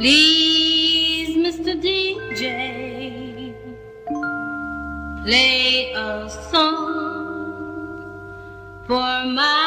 Please, Mr. DJ, play a song for my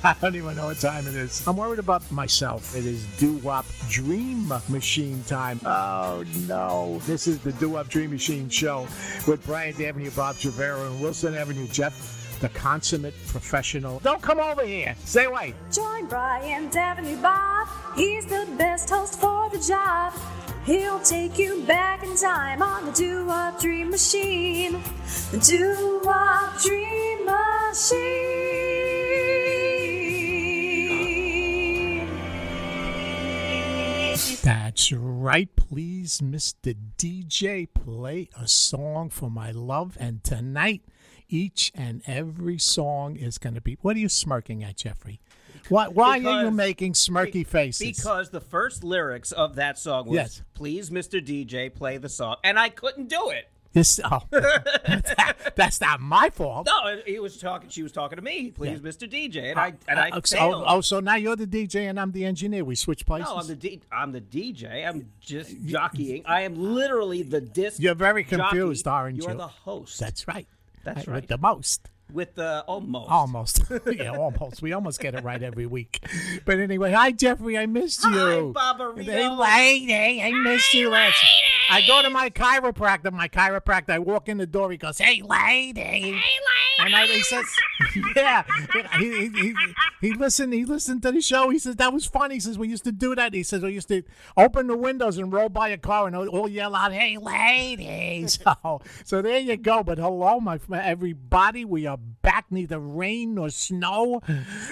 I don't even know what time it is. I'm worried about myself. It is Doo Wop Dream Machine time. Oh no. This is the Doo Wop Dream Machine show with Bryant Avenue, Bob Trevero, and Wilson Avenue, Jeff, the consummate professional. Don't come over here. Stay away. Join Bryant Avenue Bob. He's the best host for the job. He'll take you back in time on the Doo Wop Dream Machine. The Doo Wop Dream Machine. That's right. Please, Mr. DJ, play a song for my love. And tonight, each and every song is going to be. What are you smirking at, Jeffrey? Why, why are you making smirky faces? Because the first lyrics of that song was Yes. "Please, Mr. DJ, play the song," and I couldn't do it. This, oh, that- that's not my fault. No, he was talking. She was talking to me. Please, Mr. DJ, and I and I Uh, so, failed. oh, so now you're the DJ and I'm the engineer. We switch places. no, I'm the D- I'm the DJ. I'm just jockeying. I am literally the disc. You're very jockey. confused, aren't you? You're the host. That's right. That's right. With the most. With the almost. Almost. yeah, almost. We almost get it right every week. But anyway, hi, Jeffrey. I missed Hi, you. Barbarino. Hey, lady. I missed you last I go to my chiropractor. My chiropractor, I walk in the door. He goes, hey, lady. Hey, lady. And I, he says, yeah. He, he, he, he listened. He listened to the show. He says that was funny. He says we used to do that. He says we used to open the windows and roll by a car and all, all yell out, "Hey, lady. So, so there you go. But hello, my everybody. We are back. Neither rain nor snow,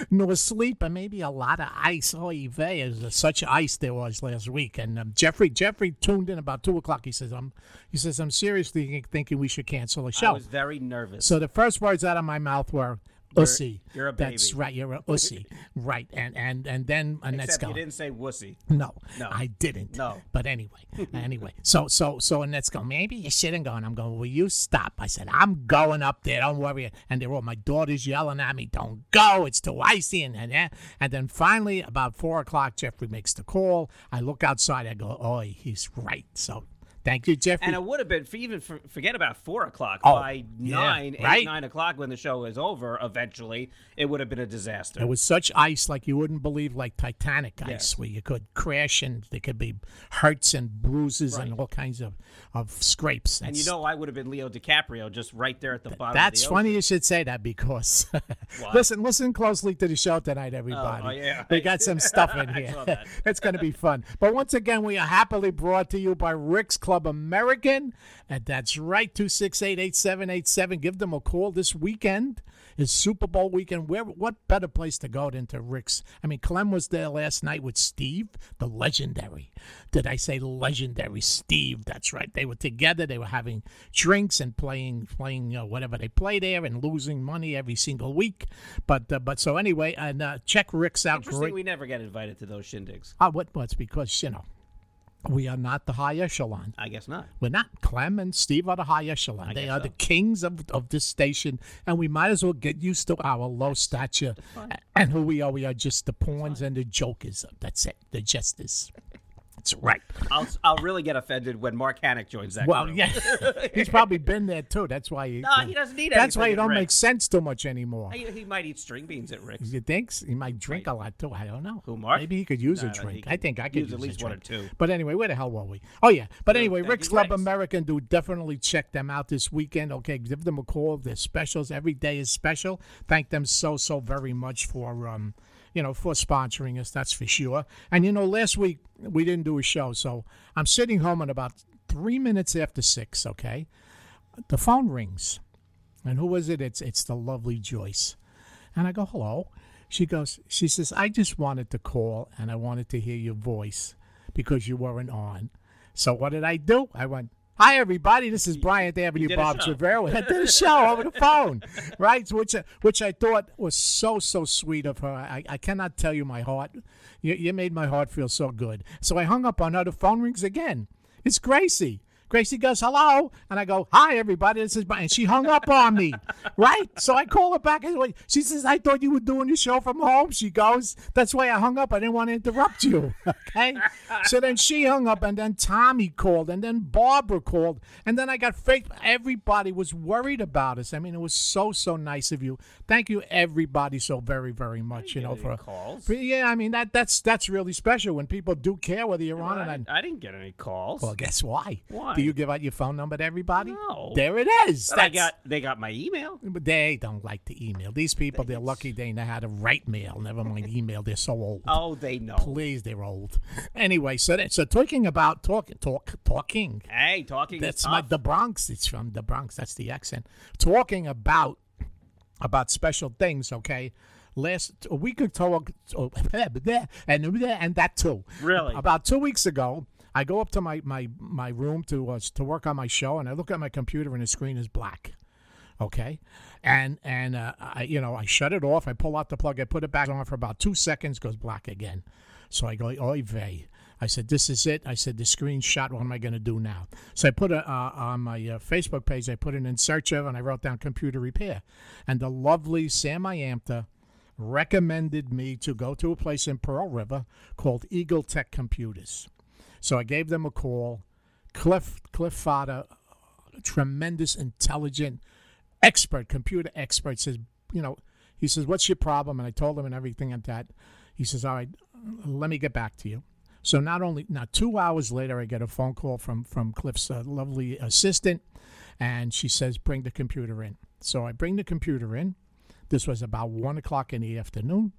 nor sleep, and maybe a lot of ice. Oh, vey, is such ice there was last week. And um, Jeffrey, Jeffrey tuned in about two o'clock. He says, "I'm," he says, "I'm seriously thinking we should cancel the show." I was very nervous. So the first words out of my mouth were "ussy." you're a That's right. You're a ussy. right. And and and then and Except go. you didn't say wussy. No, No. I didn't. No. But anyway, anyway. So so so and let's go. Maybe you shouldn't go. And I'm going. Will you stop? I said I'm going up there. Don't worry. And they're all my daughters yelling at me. Don't go. It's too icy. And and, and then finally about four o'clock, Jeffrey makes the call. I look outside. I go, oh, he's right. So thank you, Jeffrey. And it would have been for even for, forget about four o'clock. Oh, By yeah, nine, eight, right. nine o'clock when the show is over, eventually, it would have been a disaster. It was such ice like you wouldn't believe, like Titanic ice, Yes. where you could crash and there could be hurts and bruises and all kinds of, of scrapes. and you know, I would have been Leo DiCaprio just right there at the bottom. That's of the funny ocean. you should say that because listen, listen closely to the show tonight, oh, everybody. oh, yeah. We got some stuff in I here. saw that. it's going to be fun. But once again, we are happily brought to you by Rick's Club American, and that's right, two six eight eight seven eight seven. Give them a call this weekend. It's Super Bowl weekend. Where what better place to go than to Rick's? I mean, Clem was there last night with Steve, the legendary. Did I say legendary Steve? That's right. They were together. They were having drinks and playing playing uh, whatever they play there and losing money every single week. But uh, but so anyway, and uh, check Rick's out. Interesting, Great. we never get invited to those shindigs. Uh, what? Well, it's because you know we are not the high echelon. I guess not. We're not. Clem and Steve are the high echelon. they are so. the kings of, of this station, and we might as well get used to our low stature and who we are. We are just the pawns and the jokers. That's it. The jesters. That's right. I'll I'll really get offended when Mark Hannock joins that. Well, crew. yeah, he's probably been there too. That's why he. No, he doesn't need it. That's why he don't at make sense too much anymore. He, he might eat string beans at Rick's. You think he might drink a lot too? I don't know. Who, Mark? Maybe he could use No, a drink. I think I could use use at least one or two. But anyway, where the hell were we? Oh yeah. But anyway, Rick's Club Rick's. American do definitely check them out this weekend. Okay, give them a call. Their specials every day is special. Thank them so so very much for um, you know, for sponsoring us. That's for sure. And you know, last week we didn't do a show, so I'm sitting home at about three minutes after six. Okay, the phone rings, and who was it? It's it's the lovely Joyce. And I go, hello. She goes, she says, I just wanted to call and I wanted to hear your voice because you weren't on. So what did I do? I went, Hi everybody, this is Bryant Avenue Bob. Trevero. I did a show over the phone, right? Which uh, which I thought was so so sweet of her. I, I cannot tell you my heart. You, you made my heart feel so good. So I hung up on her. The phone rings again. It's Gracie. Gracie goes, hello. And I go, hi, everybody. This is Brian. And she hung up on me, right? So I call her back. And she says, I thought you were doing your show from home. She goes, that's why I hung up. I didn't want to interrupt you. Okay. so then she hung up, and then Tommy called, and then Barbara called. And then I got fake. Everybody was worried about us. I mean, it was so, so nice of you. Thank you, everybody, so very, very much, you know, for calls. for- Yeah, I mean, that that's that's really special when people do care whether you're on I, it or didn't- not. I didn't get any calls. Well, guess why? Why? Do you give out your phone number to everybody? No. There it is. but I got they got my email. But they don't like to email. These people, they're lucky they know how to write mail. Never mind email. They're so old. Oh, they know. Please, they're old. Anyway, so that, so talking about talking, talk, talking. Hey, talking That's my the Bronx. It's from the Bronx. That's the accent. Talking about about special things. Okay, last a week ago, and oh, and that too. Really? About two weeks ago, I go up to my my my room to uh, to work on my show, and I look at my computer, and the screen is black. Okay, and and uh, I you know I shut it off. I pull out the plug. I put it back on for about two seconds. Goes black again. So I go, oy vey. I said, this is it. I said, the screenshot. What am I going to do now? So I put a, uh, on my uh, Facebook page. I put it in search of, and I wrote down computer repair. And the lovely Sam Iamta recommended me to go to a place in Pearl River called Eagle Tech Computers. So I gave them a call. Cliff Cliff Fodder, tremendous, intelligent, expert, computer expert, says, you know, he says, what's your problem? And I told him and everything like that. He says, all right, let me get back to you. So not only now, two hours later, I get a phone call from from Cliff's uh, lovely assistant, and she says, bring the computer in. So I bring the computer in. This was about one o'clock in the afternoon.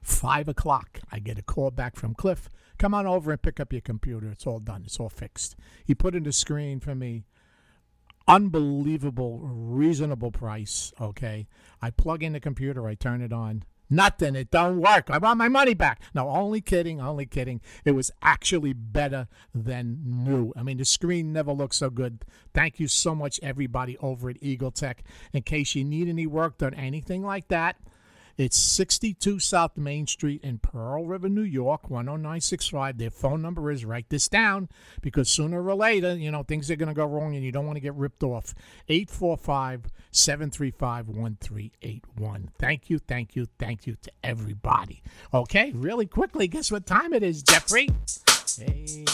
Five o'clock, I get a call back from Cliff. Come on over and pick up your computer. It's all done. It's all fixed. He put in the screen for me. Unbelievable, reasonable price. Okay. I plug in the computer. I turn it on. Nothing. It don't work. I want my money back. No, only kidding. Only kidding. It was actually better than new. I mean, the screen never looked so good. Thank you so much, everybody over at Eagle Tech. In case you need any work done, anything like that, it's 62 South Main Street in Pearl River, New York, 10965. Their phone number is, write this down because sooner or later, you know, things are going to go wrong and you don't want to get ripped off. 845 735 1381. Thank you, thank you, thank you to everybody. Okay, really quickly, guess what time it is, Jeffrey? Hey.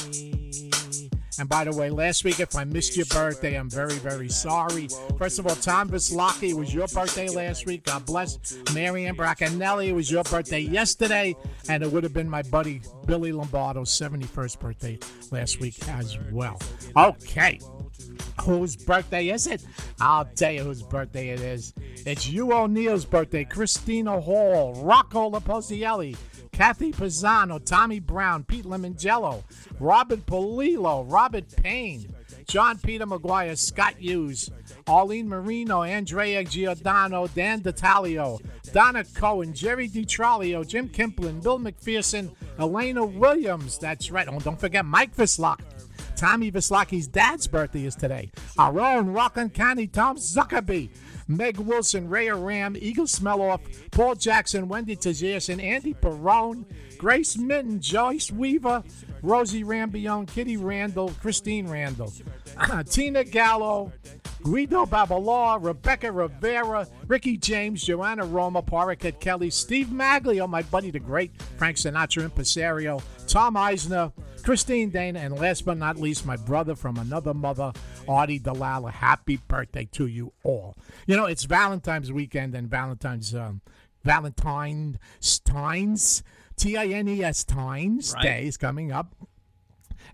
And by the way, last week, if I missed your birthday, I'm very, very sorry. First of all, Tom Vislaki, it was your birthday last week. God bless. Marianne Braccanelli, it was your birthday yesterday. And it would have been my buddy Billy Lombardo's 71st birthday last week as well. Okay. Whose birthday is it? I'll tell you whose birthday it is. It's you O'Neill's birthday, Christina Hall, Rocco Laposielli, Kathy Pisano, Tommy Brown, Pete Lemongello, Robert Polillo, Robert Payne, John Peter McGuire, Scott Hughes, Arlene Marino, Andrea Giordano, Dan D'Italio, Donna Cohen, Jerry DiTrolio, Jim Kimplin, Bill McPherson, Elena Williams. That's right. Oh, don't forget Mike Vislock. Tommy Vislaki's dad's birthday is today. Our own Rockland County Tom Zuckerby. Meg Wilson, Rhea Ram, Eagle Smelloff, Paul Jackson, Wendy Tajerson, Andy Perrone, Grace Minton, Joyce Weaver, Rosie Rambione, Kitty Randall, Christine Randall, Tina Gallo, Guido Babalaw, Rebecca Rivera, Ricky James, Joanna Roma, Paraket Kelly, Steve Maglio, my buddy the great Frank Sinatra impresario, Tom Eisner, Christine Dana, and last but not least, my brother from another mother, Artie Dalala. Happy birthday to you all. You know, it's Valentine's weekend and Valentine's um, Valentine's T I N E S Times Right. Day is coming up.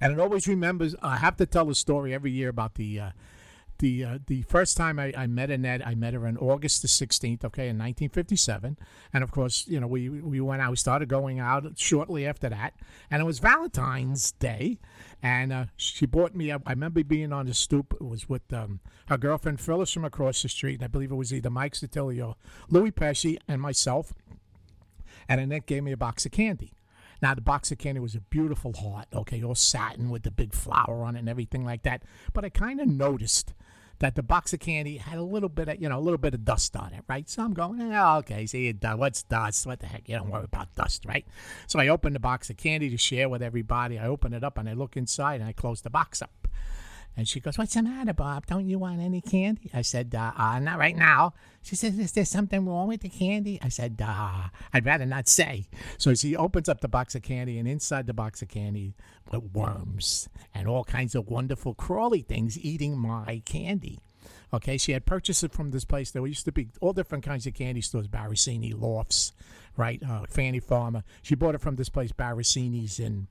And it always remembers. I have to tell a story every year about the uh, the uh, the first time I, I met Annette. I met her on August the sixteenth, okay, in nineteen fifty seven. And of course, you know, we we went out. We started going out shortly after that, and it was Valentine's Day. And uh, she bought me. I remember being on the stoop. It was with um, her girlfriend Phyllis from across the street. And I believe it was either Mike Sotilli or Louis Pesci and myself. And Annette gave me a box of candy. Now the box of candy was a beautiful heart, okay, all satin with the big flower on it and everything like that. But I kind of noticed that the box of candy had a little bit of, you know, a little bit of dust on it, right? So I'm going, oh, okay, see, what's dust? What the heck? You don't worry about dust, right? So I open the box of candy to share with everybody. I open it up and I look inside and I close the box up. And she goes, What's the matter, Bob? Don't you want any candy? I said, uh, uh, Not right now. She says, Is there something wrong with the candy? I said, uh, I'd rather not say. So she opens up the box of candy, and inside the box of candy were worms and all kinds of wonderful crawly things eating my candy. Okay, she had purchased it from this place. There used to be all different kinds of candy stores, Barricini, Lofts, right? Uh, Fanny Farmer. She bought it from this place, Barricini's in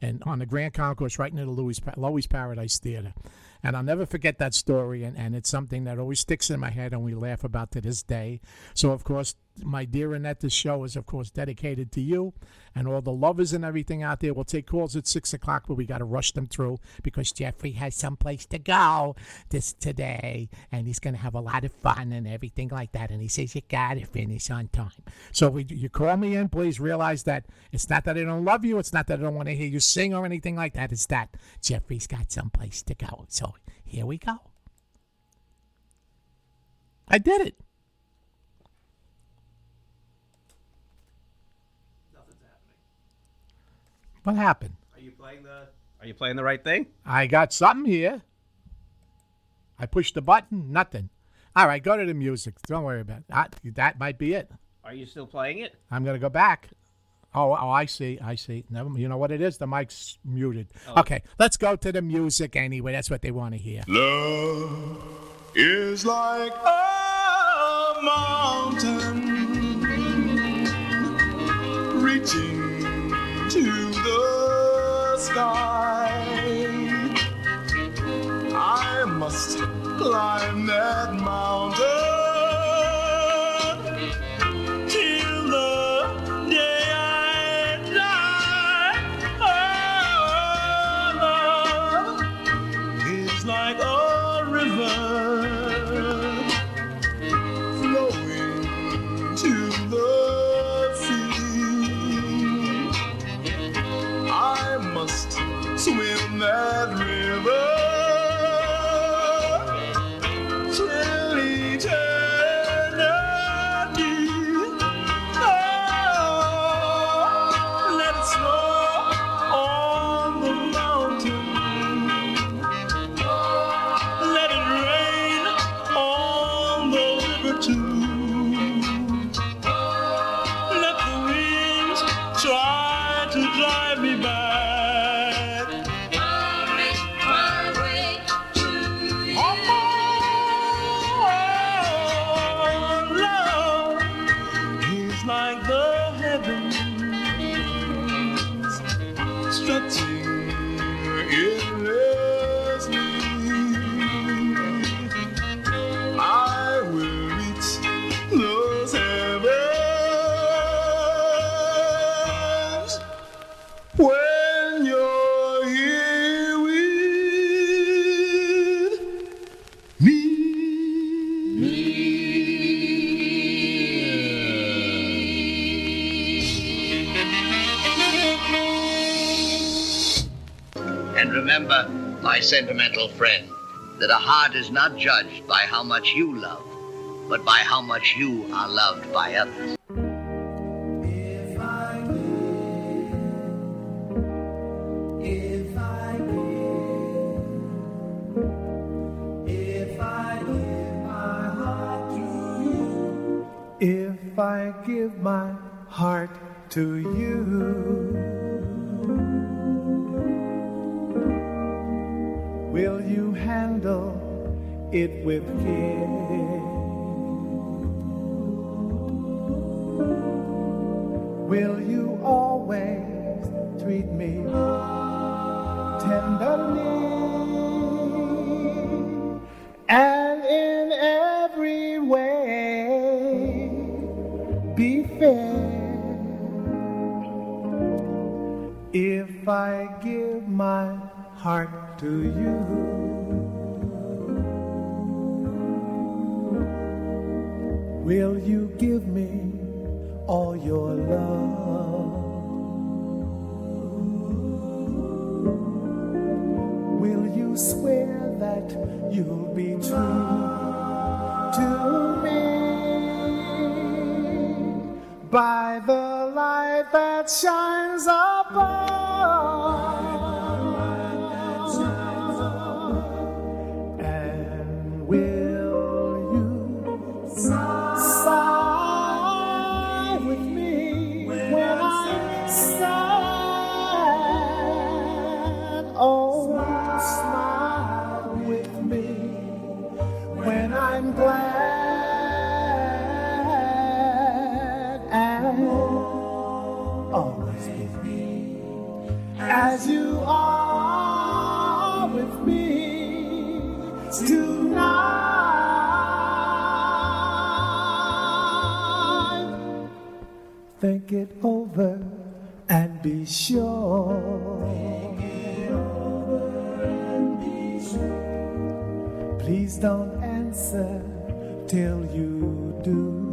and on the Grand Concourse right near the Loew's, Loew's Paradise Theater. And I'll never forget that story, and, and it's something that always sticks in my head and we laugh about to this day. So, of course, my dear Annette, this show is, of course, dedicated to you and all the lovers and everything out there. We'll take calls at 6 o'clock, but we got to rush them through because Jeffrey has someplace to go this today, and he's going to have a lot of fun and everything like that. And he says, You got to finish on time. So, you call me in, please realize that it's not that I don't love you, it's not that I don't want to hear you sing or anything like that. It's that Jeffrey's got someplace to go. So, here we go. I did it. What happened? Are you playing the? Are you playing the right thing? I got something here. I pushed the button, nothing. All right, go to the music. Don't worry about that. That might be it. Are you still playing it? I'm gonna go back. Oh, oh, I see. I see. Never. You know what it is? The mic's muted. Oh. Okay, let's go to the music anyway. That's what they want to hear. Love is like a mountain reaching to the sky. I must climb that mountain my sentimental friend, that a heart is not judged by how much you love, but by how much you are loved by others. think it over and be sure. And be sure. Please don't answer till you do.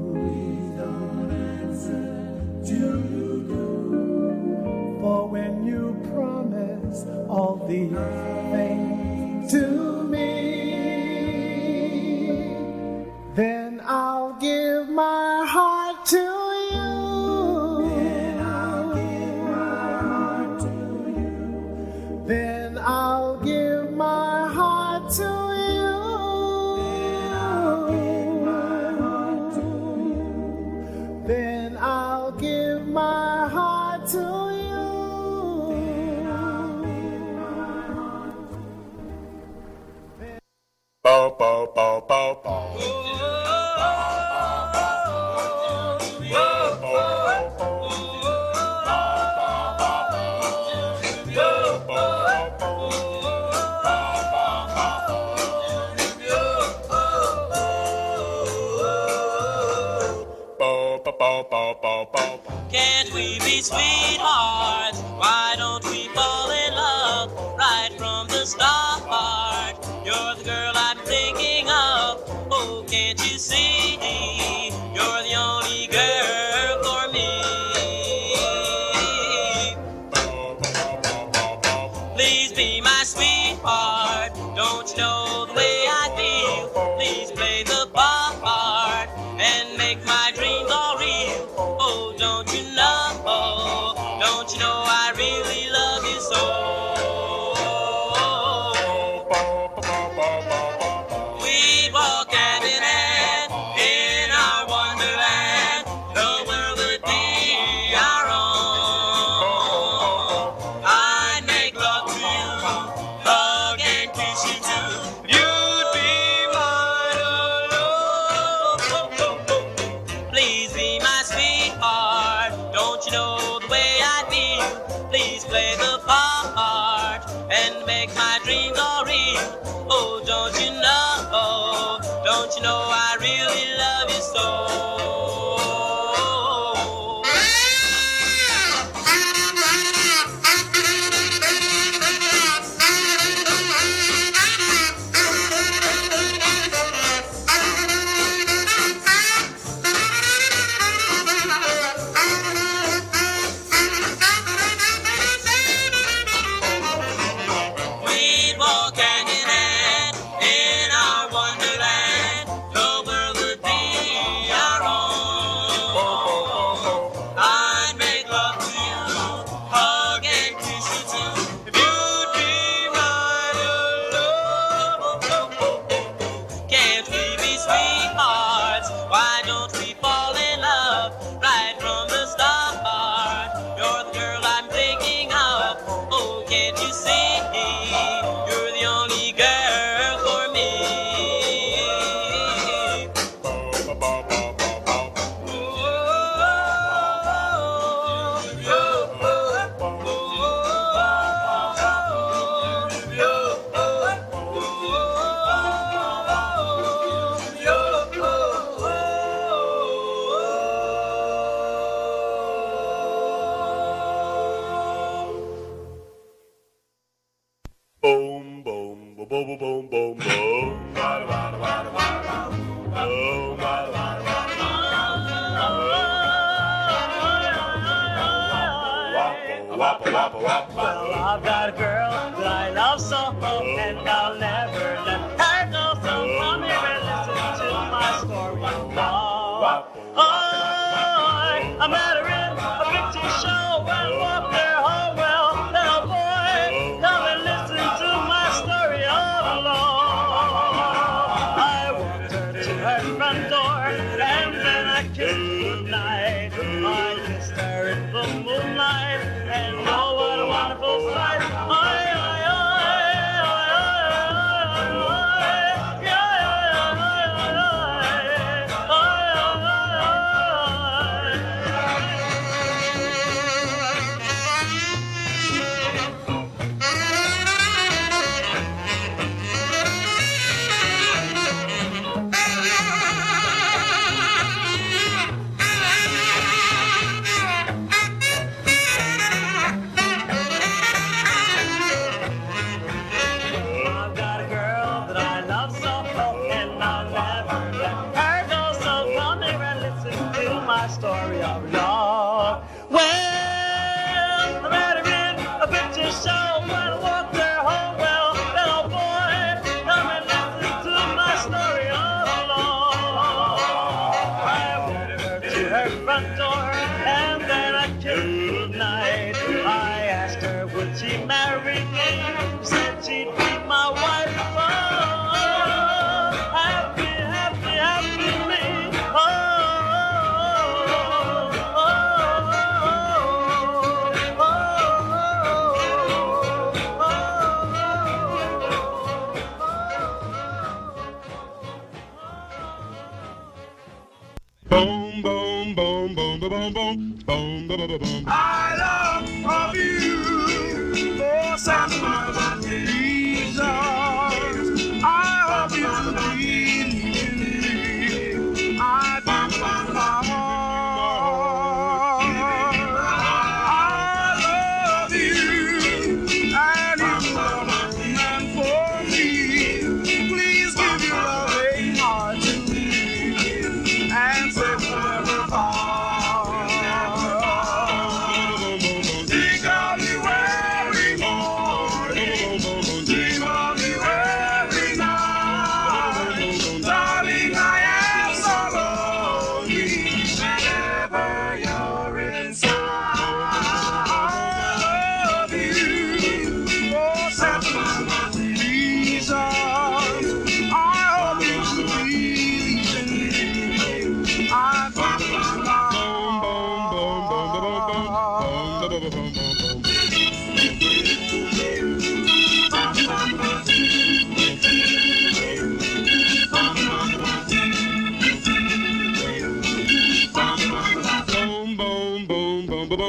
Think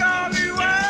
of you every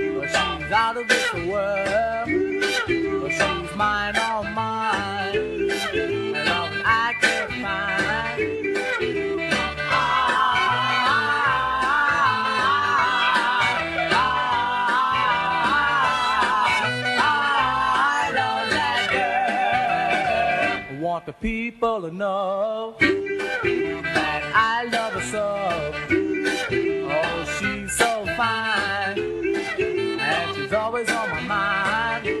Out of this world. But she's mine, all mine. And love I can't find. I love that girl. Want the people to know that I love her so. Oh, she's so fine, always on my mind.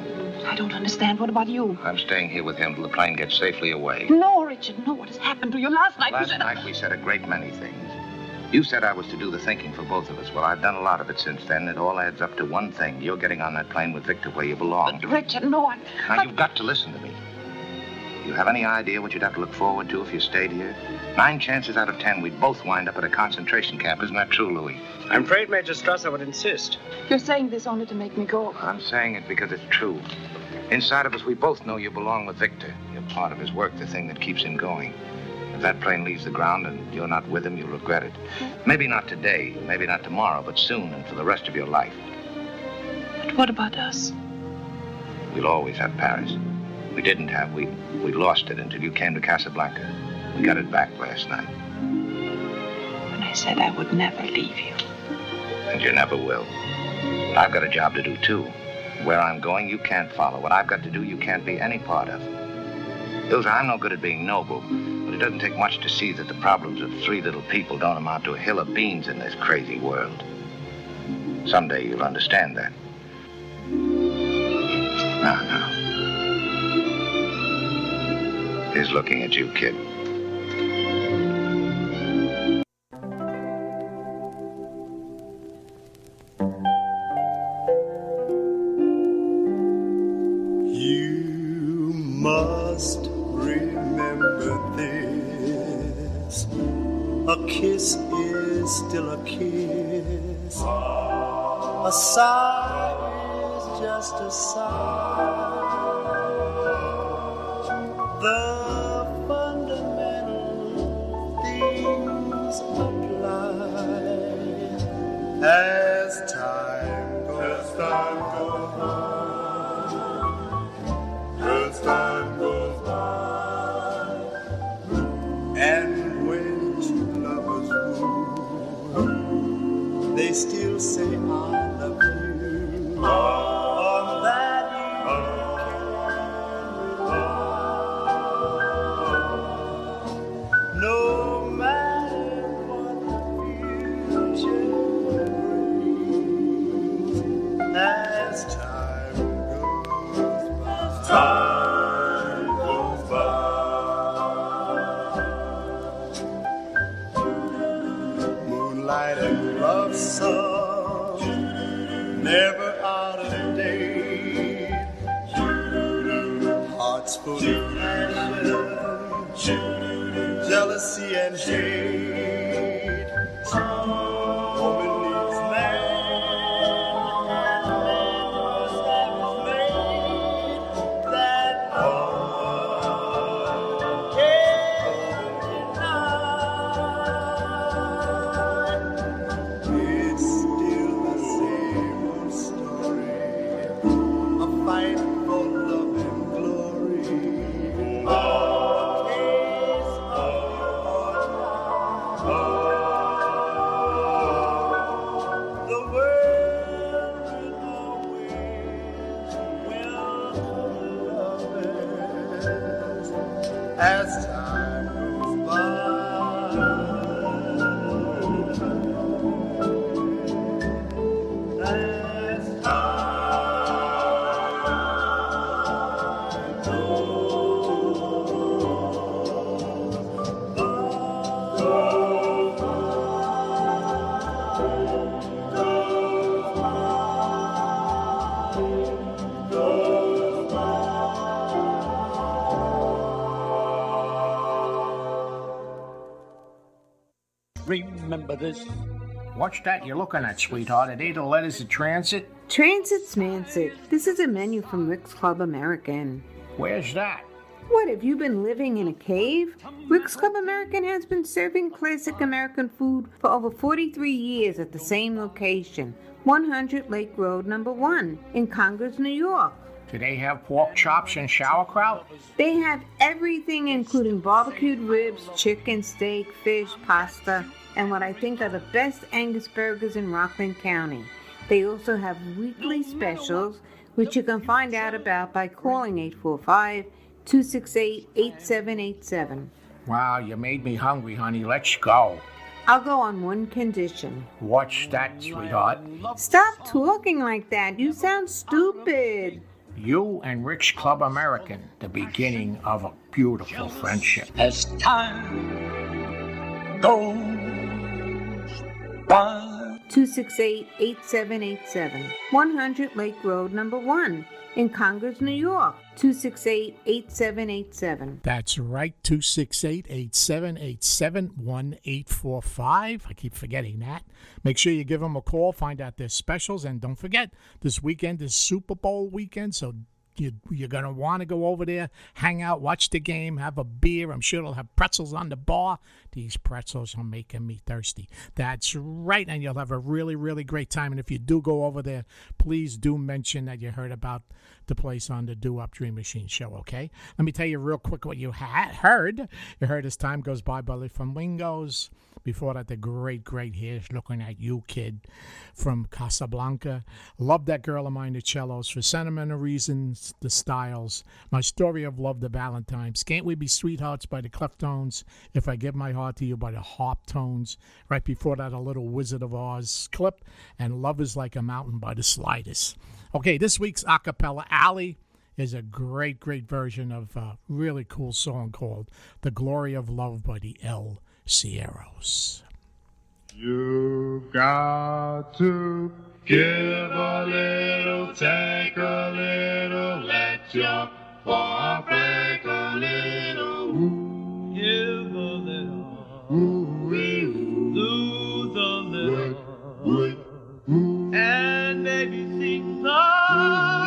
Understand. What about you? I'm staying here with him till the plane gets safely away. No, Richard, no. What has happened to you last night? Last said night we said a great many things. You said I was to do the thinking for both of us. Well, I've done a lot of it since then. It all adds up to one thing. You're getting on that plane with Victor where you belong. But Richard, no, I. Now, you've got to listen to me. You have any idea what you'd have to look forward to if you stayed here? Nine chances out of ten, we'd both wind up at a concentration camp. Isn't that true, Louis? I'm afraid Major Strasser would insist. You're saying this only to make me go. I'm saying it because it's true. Inside of us, we both know you belong with Victor. You're part of his work, the thing that keeps him going. If that plane leaves the ground and you're not with him, you'll regret it. Maybe not today, maybe not tomorrow, but soon and for the rest of your life. But what about us? We'll always have Paris. We didn't have. We we lost it until you came to Casablanca. We got it back last night, When I said I would never leave you. and you never will. But I've got a job to do too. Where I'm going, you can't follow. What I've got to do, you can't be any part of. Ilsa, I'm no good at being noble, but it doesn't take much to see that the problems of three little people don't amount to a hill of beans in this crazy world. Someday you'll understand that. Now, now. He's looking at you, kid. You must remember this. A kiss is still a kiss. A sigh is just a sigh. Remember this. What's that you're looking at, sweetheart? Are they the letters of transit? Transit Smansit. This is a menu from Rick's Club American. Where's that? What, have you been living in a cave? Rick's Club American has been serving classic American food for over 43 years at the same location, 100 Lake Road, number 1, in Congers, New York. Do they have pork chops and sauerkraut? They have everything, including barbecued ribs, chicken, steak, fish, pasta, and what I think are the best Angus burgers in Rockland County. They also have weekly specials, which you can find out about by calling 845 268 8787. Wow, you made me hungry, honey. Let's go. I'll go on one condition. Watch that, sweetheart? Stop talking like that. You sound stupid. You and Rick's Club American, the beginning of a beautiful friendship. As time goes by. 268 8787. 100 Lake Road, number 1, in Congers, New York. 268 8787. That's right, 268 8787 1845. I keep forgetting that. Make sure you give them a call, find out their specials, and don't forget, this weekend is Super Bowl weekend, so You, you're going to want to go over there, hang out, watch the game, have a beer. I'm sure they'll have pretzels on the bar. These pretzels are making me thirsty. That's right. And you'll have a really, really great time. And if you do go over there, please do mention that you heard about the place on the Doo Wop Dream Machine show, okay? Let me tell you real quick what you had heard. You heard as time goes by by the Flamingos. Before that, the great, great Here's Looking at You Kid from Casablanca. Love that girl of mine, the cellos, for sentimental reasons, the styles. My story of love, the Valentines. Can't We Be Sweethearts by the Cleftones. If I Give My Heart to You by the Harptones. Right before that, a little Wizard of Oz clip. And Love is Like a Mountain by the Sliders. Okay, this week's acapella alley is a great, great version of a really cool song called The Glory of Love by the El Sierros. You've got to give a little, take a little, let your heart break a little. Give a little, Ooh, lose and maybe sing the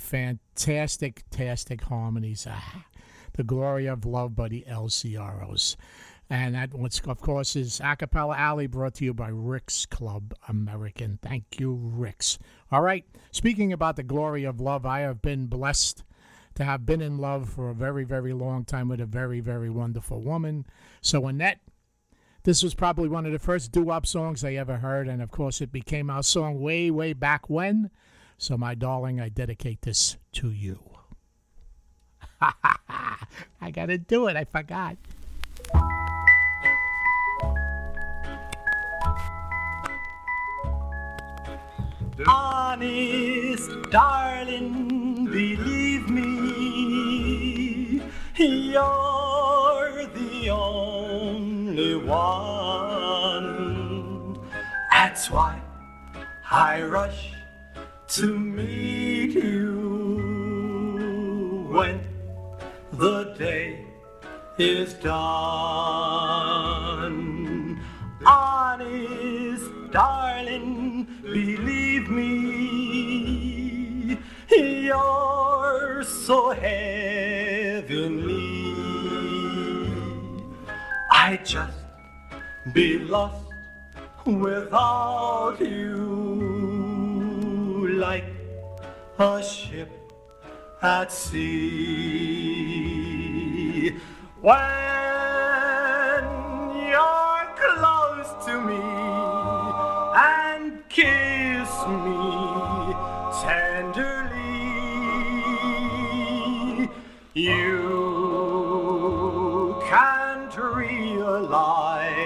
fantastic, fantastic harmonies. Ah, the Glory of Love by the LCROs. And that, of course, is Acapella Alley brought to you by Rick's Club American. Thank you, Rick's. All right, speaking about the glory of love, I have been blessed to have been in love for a very, very long time with a very, very wonderful woman. So, Annette, this was probably one of the first doo wop songs I ever heard. And of course, it became our song way, way back when. So, my darling, I dedicate this to you. I got to do it. I forgot. Honest, darling, believe me, you're the only one. That's why I rush to meet you when the day is done. Honest, darling, believe me, you're so heavenly. I'd just be lost without you, like a ship at sea. When you're close to me and kiss me tenderly, you can't realize.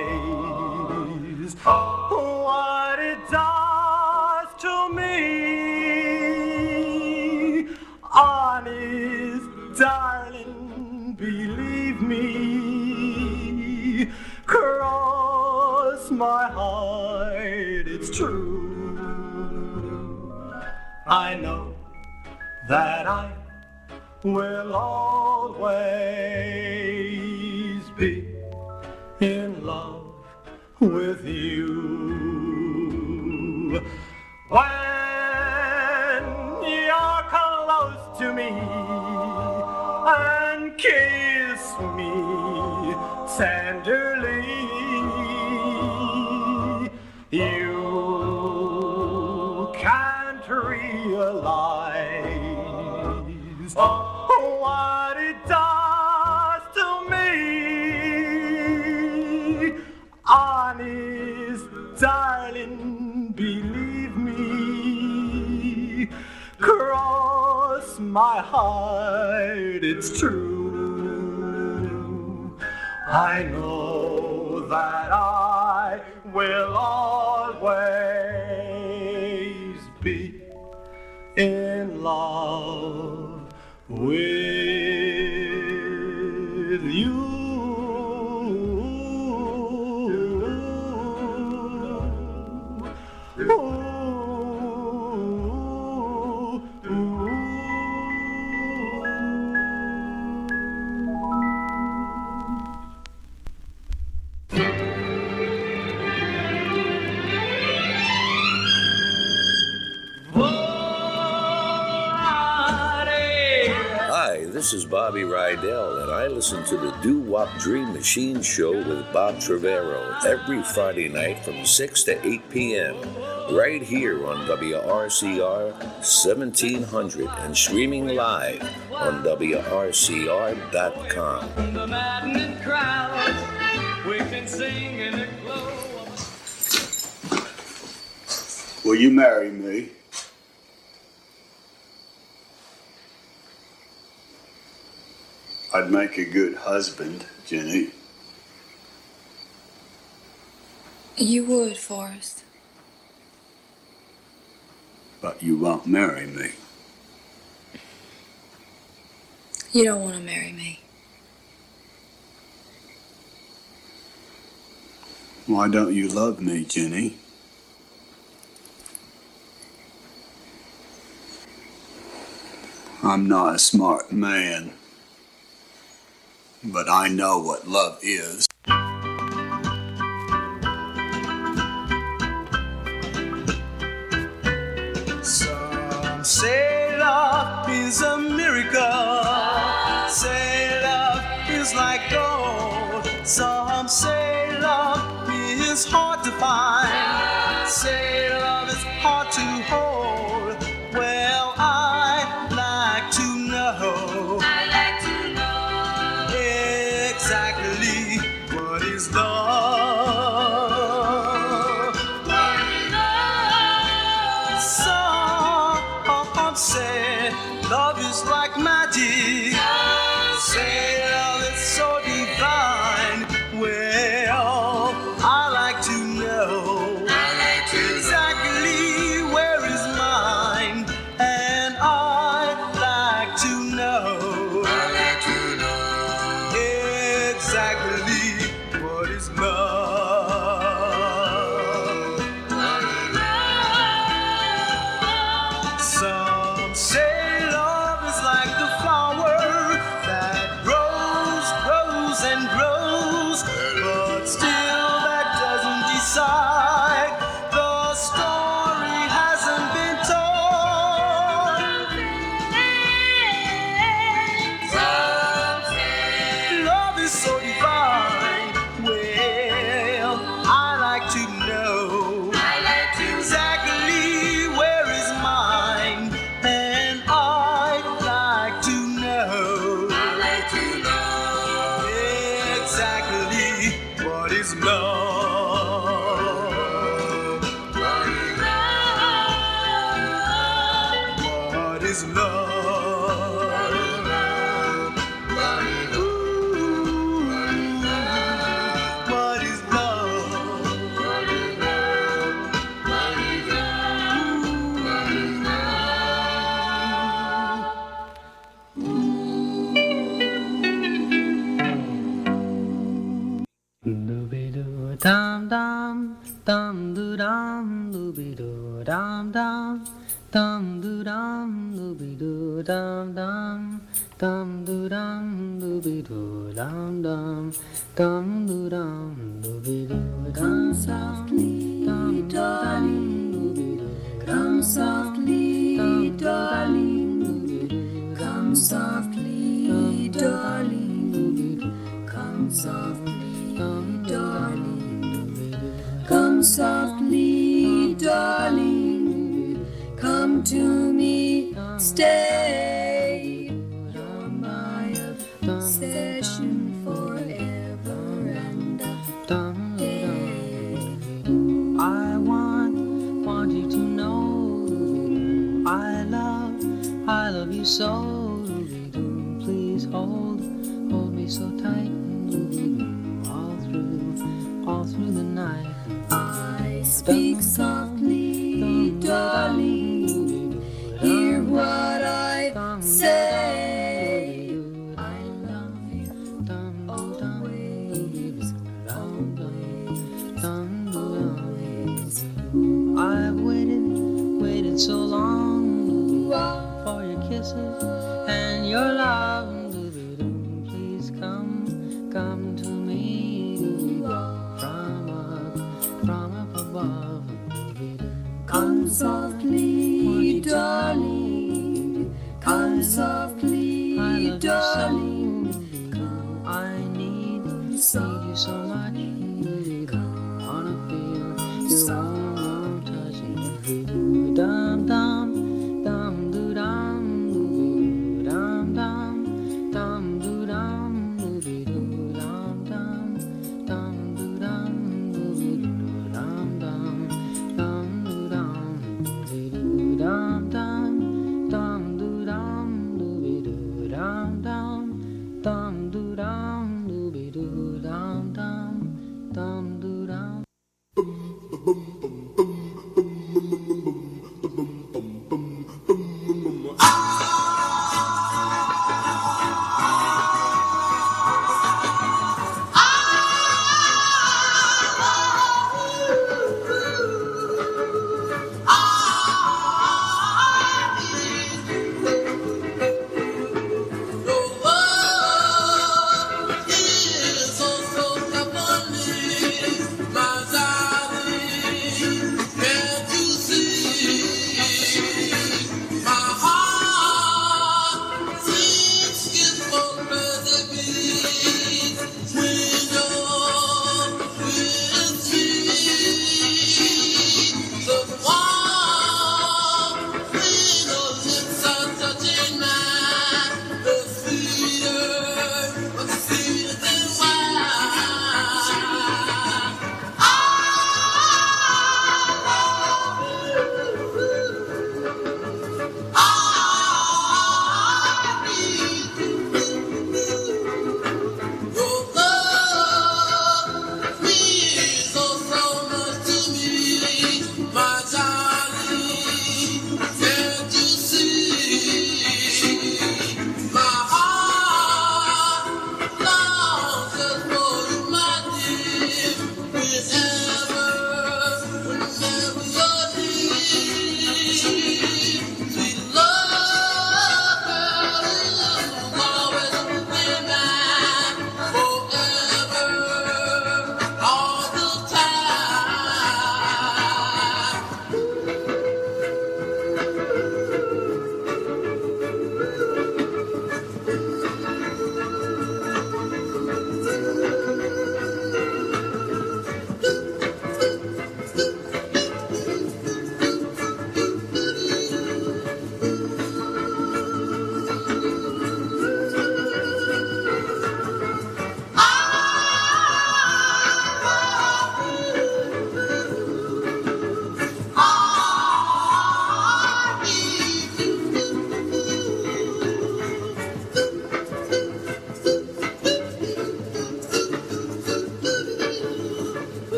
That I will always be in love with you. It's true. I know that I will always be in love with is Bobby Rydell, and I listen to the Doo Wop Dream Machine Show with Bob Trevero every Friday night from 6 to 8 p.m. right here on WRCR 1700 and streaming live on WRCR.com. The maddening crowds, we can sing in a glow. Will you marry me? I'd make a good husband, Jenny. You would, Forrest. But you won't marry me. You don't want to marry me. Why don't you love me, Jenny? I'm not a smart man, but I know what love is. Some say love is a miracle. Say love is like gold. Some say love is hard to find. Say love is like magic.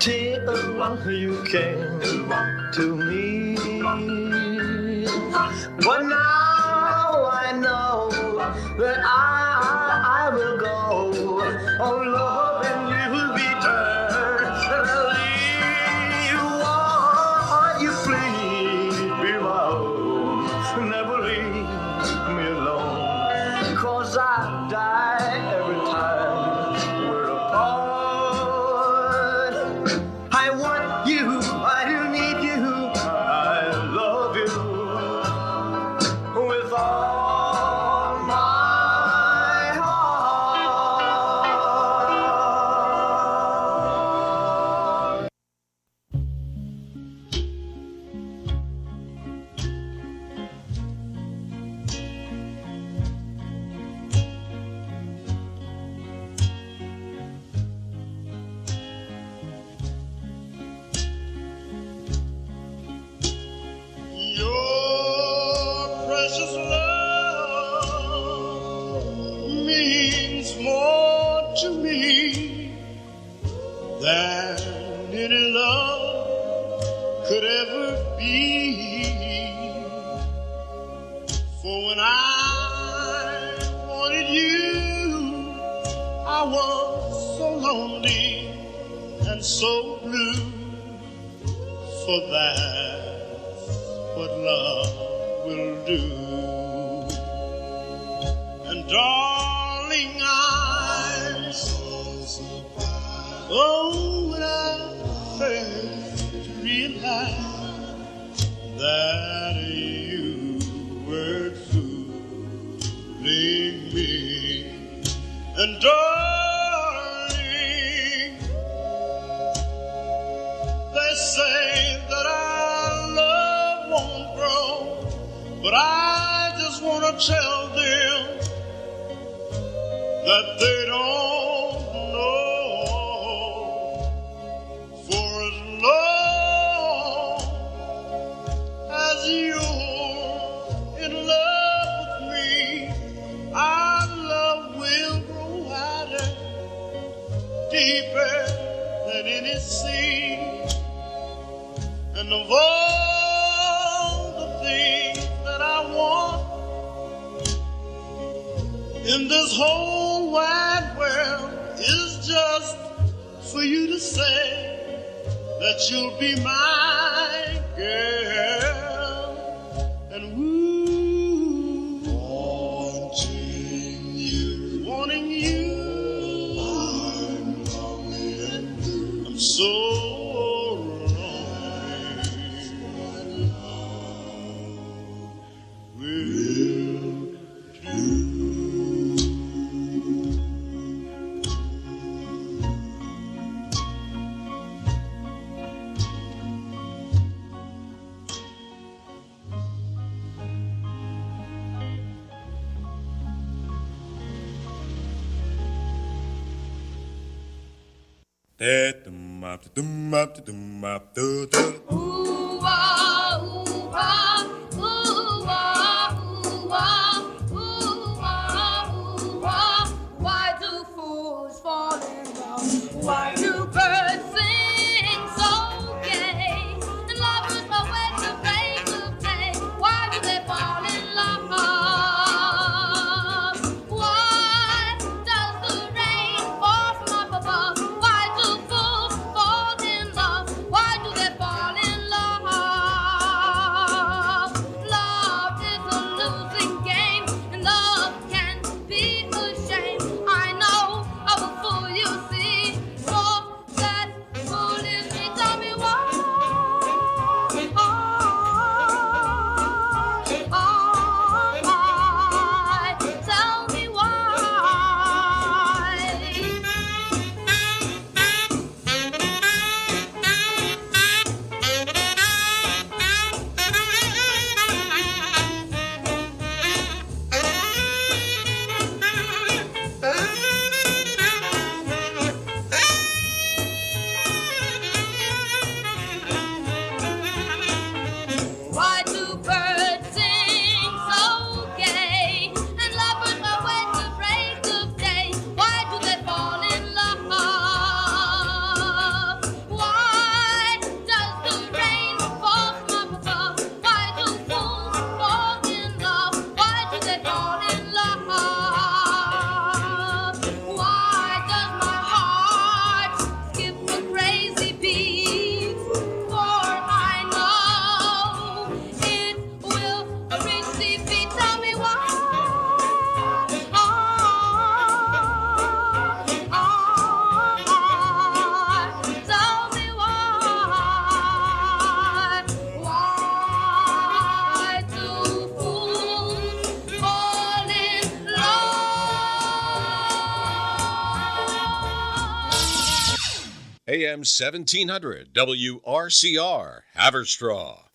Tell what you can to me. whole wide world is just for you to say that you'll be my girl. Why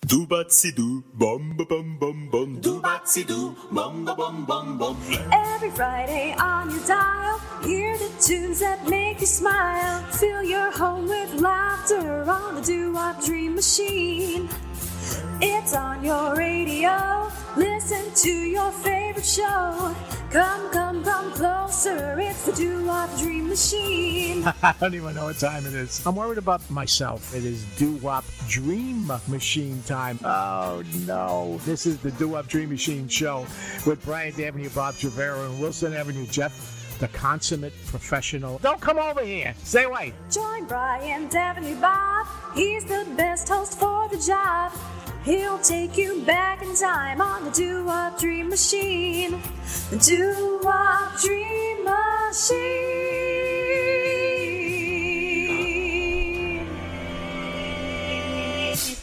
Do batsy do, bum ba bum bum bum. Do but si do bum bum bum bum bum. Every Friday on your dial, hear the tunes that make you smile. Fill your home with laughter on the doo-wop dream machine. It's on your radio. Listen to your favorite show. Come, come, come closer. It's the doo-wop dream machine. I don't even know what time it is. I'm worried about myself. It is Doo Wop Dream Machine time. Oh no. This is the Doo Wop Dream Machine show with Bryant Avenue, Bob Trevero, and Wilson Avenue, Jeff, the consummate professional. Don't come over here. Stay away. Join Bryant Avenue Bob. He's the best host for the job. He'll take you back in time on the Doo-Wop Dream Machine. The Doo-Wop Dream Machine.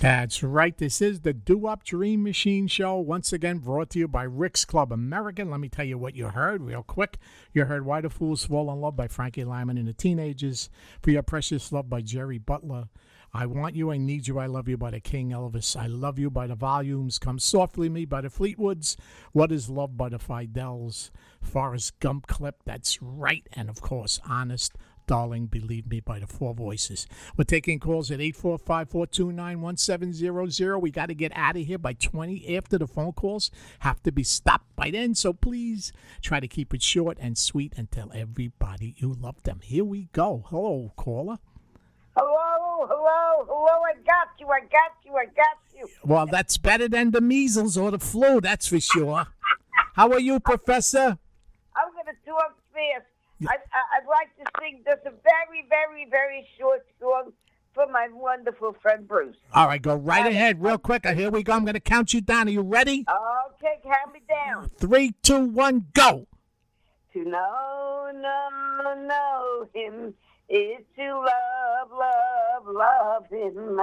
That's right. This is the Doo Wop Dream Machine Show. Once again, brought to you by Rick's Club American. Let me tell you what you heard real quick. You heard Why Do Fools Fall in Love by Frankie Lymon and the Teenagers. For Your Precious Love by Jerry Butler. I Want You, I Need You, I Love You by the King Elvis. I Love You by the Volumes. Come Softly Me by the Fleetwoods. What is Love by the Fidels. Forrest Gump clip. That's right. And of course, Honest. Darling, Believe Me by the Four Voices. We're taking calls at 845 429 1700. We got to get out of here by 20 after the phone calls have to be stopped by then. So please try to keep it short and sweet and tell everybody you love them. Here we go. Hello, caller. Hello, hello, hello, I got you, I got you, I got you. Well, that's better than the measles or the flu, that's for sure. How are you, Professor? I'm going to do up fast. I, I, I'd like to sing just a very, very, very short song for my wonderful friend Bruce. All right, go right ahead, real quick. Here we go. I'm going to count you down. Are you ready? Okay, count me down. Three, two, one, go. To know, know, know him is to love, love, love him.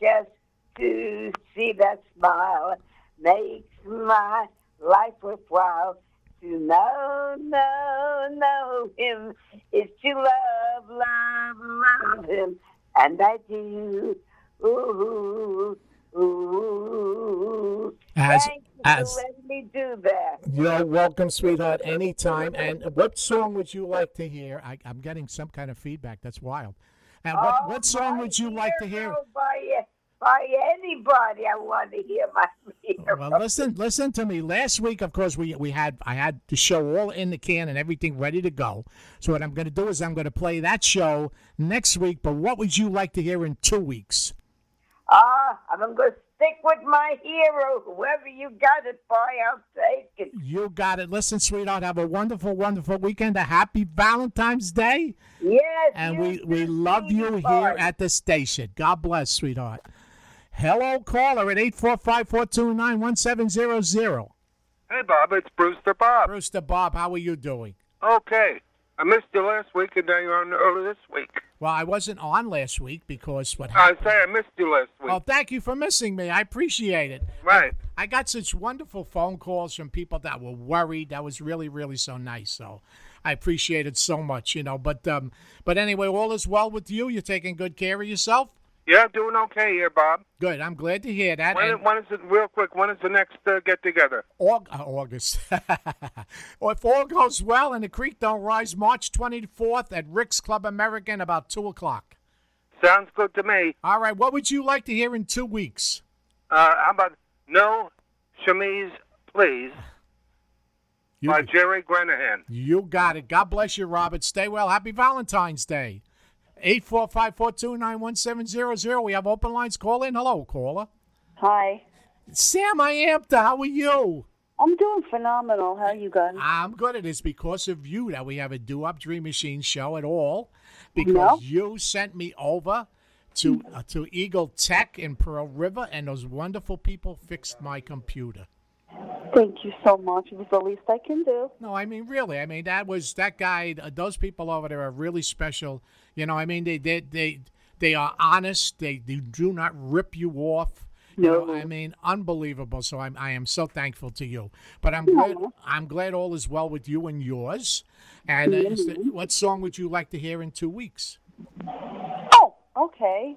Just to see that smile makes my life worthwhile. To know, know, know him is to love, love, love him. And I do. Ooh, ooh. As- Thank you as- for letting me do that. You're welcome, sweetheart, anytime. And what song would you like to hear? I, I'm getting some kind of feedback. That's wild. And what, Oh, what song would you like to hear? By, by anybody, I want to hear my hero. Well, listen, listen to me. Last week, of course, we we had I had the show all in the can and everything ready to go. So what I'm going to do is I'm going to play that show next week. But what would you like to hear in two weeks? Ah, I'm going to stick with my hero. Whoever you got it by, I'll take it. You got it. Listen, sweetheart, have a wonderful, wonderful weekend. A happy Valentine's Day. Yes. And we, we love you here at the station. God bless, sweetheart. Hello, caller at 845-429-1700. Hey, Bob, it's Brewster Bob. Brewster Bob, how are you doing? Okay. I missed you last week, and now you're on early this week. Well, I wasn't on last week because what I happened. say I missed you last week. Well, thank you for missing me. I appreciate it. Right. I got such wonderful phone calls from people that were worried. That was really, really so nice. So I appreciate it so much, you know. But um, but anyway, all is well with you. You're taking good care of yourself. Yeah, doing okay here, Bob. Good. I'm glad to hear that. When, when is it, real quick, when is the next uh, get together? Aug- uh, August. well, if all goes well and the creek don't rise, March 24th at Rick's Club American about 2 o'clock. Sounds good to me. All right, what would you like to hear in two weeks? Uh, how about No Chemise, Please by Gerry Granahan. You got it. God bless you, Robert. Stay well. Happy Valentine's Day. 845-429-1700. We have open lines. Call in. Hello, caller. Hi. Sam I am. how are you? I'm doing phenomenal. How are you guys? I'm good. It is because of you that we have a Doo Wop Dream Machine show at all. Because No. you sent me over to uh, to Eagle Tech in Pearl River, and those wonderful people fixed my computer. Thank you so much. It was the least I can do. No, I mean really. I mean that was that guy. uh, Those people over there are really special. You know, I mean they they they, they are honest. They, they do not rip you off. You know, I mean, unbelievable. So I'm I am so thankful to you. But I'm glad I'm glad all is well with you and yours. And uh, there- what song would you like to hear in two weeks? Oh, okay.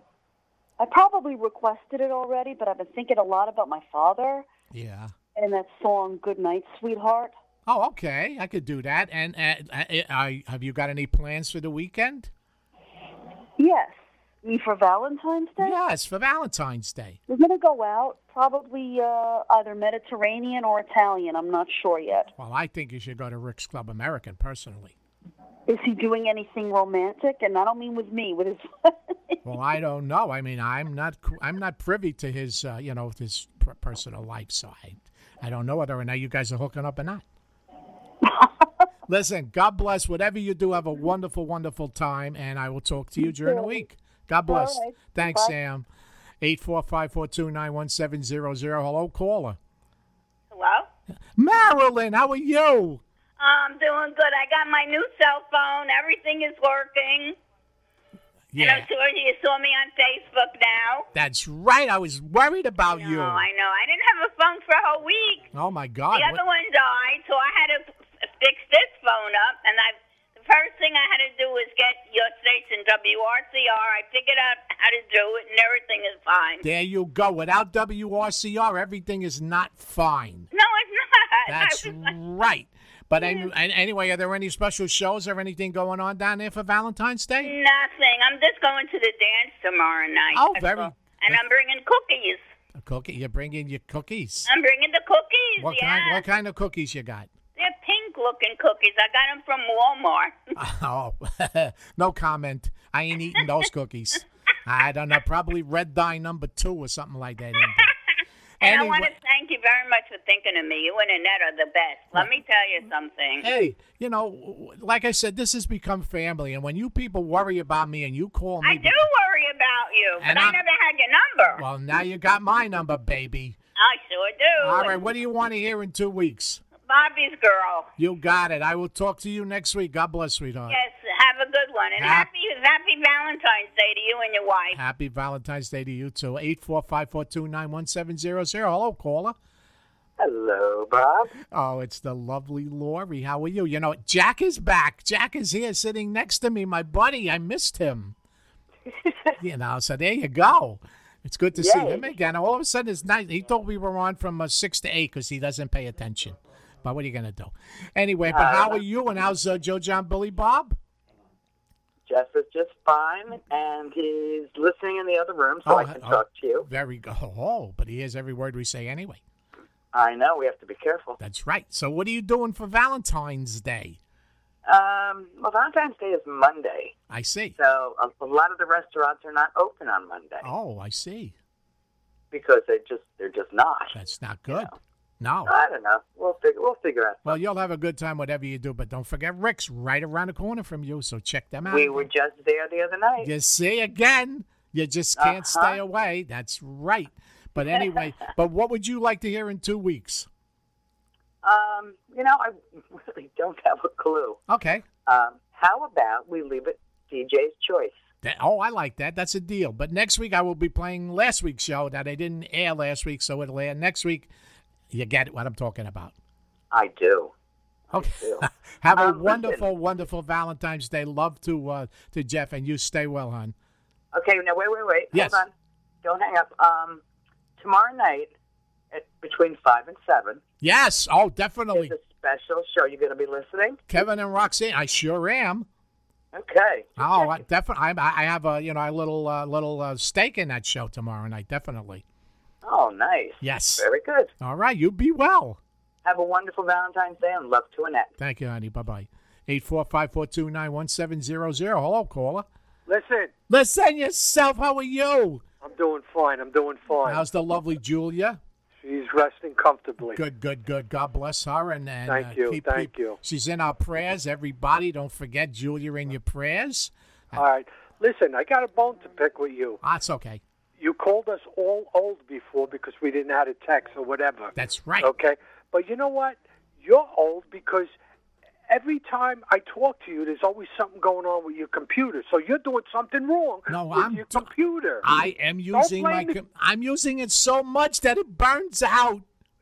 I probably requested it already, but I've been thinking a lot about my father Yeah. and that song "Good Night, Sweetheart." Oh, okay. I could do that. And uh, I, I, have you got any plans for the weekend? Yes. Me for Valentine's Day? Yes, for Valentine's Day. We're gonna go out, probably uh, either Mediterranean or Italian. I'm not sure yet. Well, I think you should go to Rick's Club American personally. Is he doing anything romantic? And I don't mean with me, with his. Well, I don't know. I mean, I'm not I'm not privy to his uh, you know his personal life, so I I don't know whether or not you guys are hooking up or not. Listen, God bless. Whatever you do, have a wonderful, wonderful time, and I will talk to you during the week. God bless. All right. Thanks, Bye. Sam. Eight four five four two nine one seven zero zero. Hello, caller. Hello? Marilyn, how are you? I'm doing good. I got my new cell phone. Everything is working. And Yeah, I'm sure you saw me on Facebook now. that's right. I was worried about you. Oh, I know. I didn't have a phone for a whole week. Oh my God. the what- other one died, so I had to fix this phone up. And I, the first thing I had to do was get your station WRCR. I figured out how to do it, and everything is fine. There you go. Without WRCR, everything is not fine. No, it's not. That's I was like, right. But any, anyway, are there any special shows or anything going on down there for Valentine's Day? Nothing. I'm just going to the dance tomorrow night. Oh, very-. And I'm bringing cookies. A cookie? You're bringing your cookies. I'm bringing the cookies. What yeah. kind? What kind of cookies you got? They're pink looking cookies. I got them from Walmart. Oh, no comment. I ain't eating those cookies. I don't know. Probably red dye number two or something like that. And I want to thank you very much for thinking of me. You and Annette are the best. Let me tell you something. Hey, you know, like I said, this has become family, and when you people worry about me and you call me, I do worry about you, but I I'm- never had your number. well, now you got my number, baby. I sure do. All right, what do you want to hear in two weeks? Bobby's girl. You got it. I will talk to you next week. God bless, sweetheart. Yes, have a good one. And Hap- happy happy Valentine's Day to you and your wife. Happy Valentine's Day to you too. Eight four five four two nine one seven zero zero. Hello, caller. Hello, Bob. Oh, it's the lovely Lori. How are you? You know, Jack is back. Jack is here sitting next to me, my buddy. I missed him. you know, so there you go. It's good to see him again. All of a sudden, it's nice. He thought we were on from uh, six to eight because he doesn't pay attention. But what are you going to do? Anyway, but Uh, how are you? And how's uh, Joe John Billy Bob? Jeff is just fine, and he's listening in the other room, so I Oh, can oh. talk to you. Very good. Oh, but he hears every word we say anyway. I know we have to be careful. That's right. So, what are you doing for Valentine's Day? Um, well, Valentine's Day is Monday, I see. so a, a lot of the restaurants are not open on Monday Oh, I see. because they just they're just not. That's not good. No. I don't know. We'll figure we'll figure out. Well, you'll have a good time whatever you do, but don't forget Rick's right around the corner from you, so check them out. We were just there the other night. You see again, you just can't Uh-huh. stay away. That's right. But anyway, but what would you like to hear in two weeks? Um, you know, I really don't have a clue. Okay. Um, how about we leave it DJ's choice? That- oh, I like that. That's a deal. But next week I will be playing last week's show that I didn't air last week, so it'll air next week. You get what I'm talking about. I do. Okay. do. Have a Um, listen. wonderful, wonderful Valentine's Day. Love to uh, to Jeff, and you stay well, hon. Okay, now wait, wait, wait. Yes. Hold on. Don't hang up. Um, tomorrow night at between five and seven, Yes. Oh, definitely. there's a special show. You're going to be listening? Kevin and Roxanne. I sure am. Okay. Oh, I definitely. I, I have a you know a little uh, little uh, stake in that show tomorrow night. Definitely. Oh, nice. Yes. Very good. All right. You be well. Have a wonderful Valentine's Day and love to Annette. Thank you, honey. Bye bye. Eight four five four two nine one seven zero zero. Hello, caller. Listen, Listen yourself. How are you? I'm doing fine. I'm doing fine. How's the lovely Julia? She's resting comfortably. Good, good, good. God bless her. And, and Thank uh, you, keep- thank keep- you. She's in our prayers. Everybody, don't forget Julia in your prayers. All right. Listen, I got a bone to pick with you. That's okay. You called us all old before because we didn't have a text or whatever. That's right. Okay. But you know what? You're old because every time I talk to you, there's always something going on with your computer. So you're doing something wrong No, with I'm your do- computer. I am using my. com- I'm using it so much that it burns out.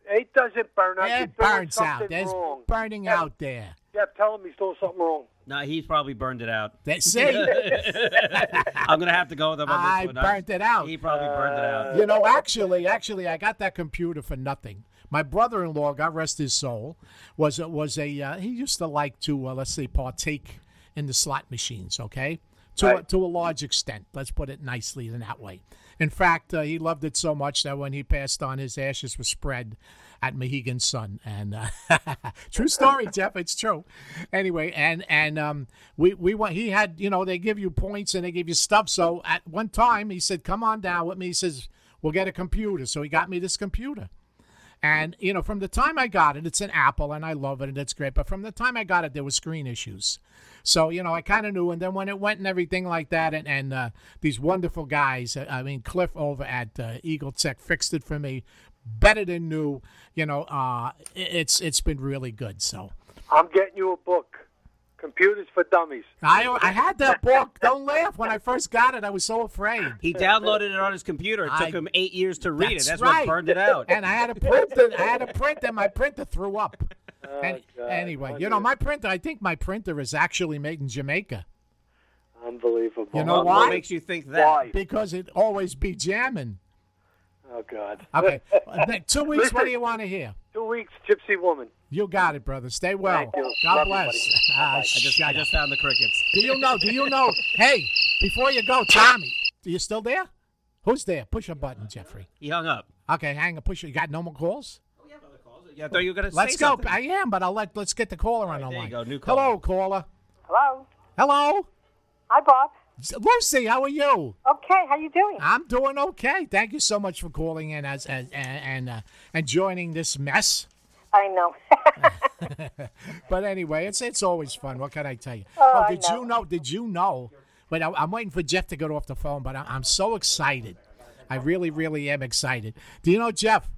It doesn't burn out. It burns out. There's wrong. burning Jeff, out there. Jeff, tell him he's doing something wrong. No, he's probably burned it out. That- see? I'm gonna have to go with him on this I one. burnt it out. He probably burned it out. You know, actually, actually, I got that computer for nothing. My brother-in-law, God rest his soul, was a, was a uh, he used to like to uh, let's say partake in the slot machines. Okay, to a, Right. to a large extent. Let's put it nicely in that way. In fact, uh, he loved it so much that when he passed on, his ashes were spread at Mohegan Sun. And uh, true story, Jeff. It's true. Anyway, and and um, we we went. He had you know they give you points and they give you stuff. So at one time he said, "Come on down with me." He says, "We'll get a computer." So he got me this computer. And you know, from the time I got it, it's an Apple, and I love it, and it's great. But from the time I got it, there were screen issues. So you know, I kind of knew. And then when it went and everything like that, and and uh, these wonderful guys, uh, I mean, Cliff over at uh, Eagle Tech fixed it for me, better than new. You know, uh, it's it's been really good. So I'm getting you a book, Computers for Dummies. I I had that book. Don't laugh. When I first got it, I was so afraid. He downloaded it on his computer. It took I- him eight years to read That's it. That's right. what burned it out. And I had to print it. I had to print it. My printer threw up. Oh, Any- anyway, you know, my printer. I think my printer is actually made in Jamaica. Unbelievable. You know why? what makes you think that? Why? Because it always be jamming. Oh God. Okay, two weeks. What do you want to hear? Two weeks, Gypsy Woman. You got it, brother. Stay well. Thank you. God Love bless. buddy. Ah, I just, I just found the crickets. Do you know? Do you know? Hey, before you go, Tommy, are you still there? Who's there? Push a button, Jeffrey. He hung up. Okay, hang on. Push it. You got no more calls? Oh, yeah, I thought you were gonna Let's say go. something. I am, but I'll let let's get the caller on the there you line. go, new caller. Hello, caller. Hello. Hello, Hi, Bob. Lucy. How are you? Okay, how you doing? I'm doing okay. Thank you so much for calling in as, as and and, uh, and joining this mess. I know. But anyway, it's it's always fun. What can I tell you? Oh, I did know. you know? Did you know? But I, I'm waiting for Jeff to get off the phone. But I, I'm so excited. I really, really am excited. Do you know, Jeff?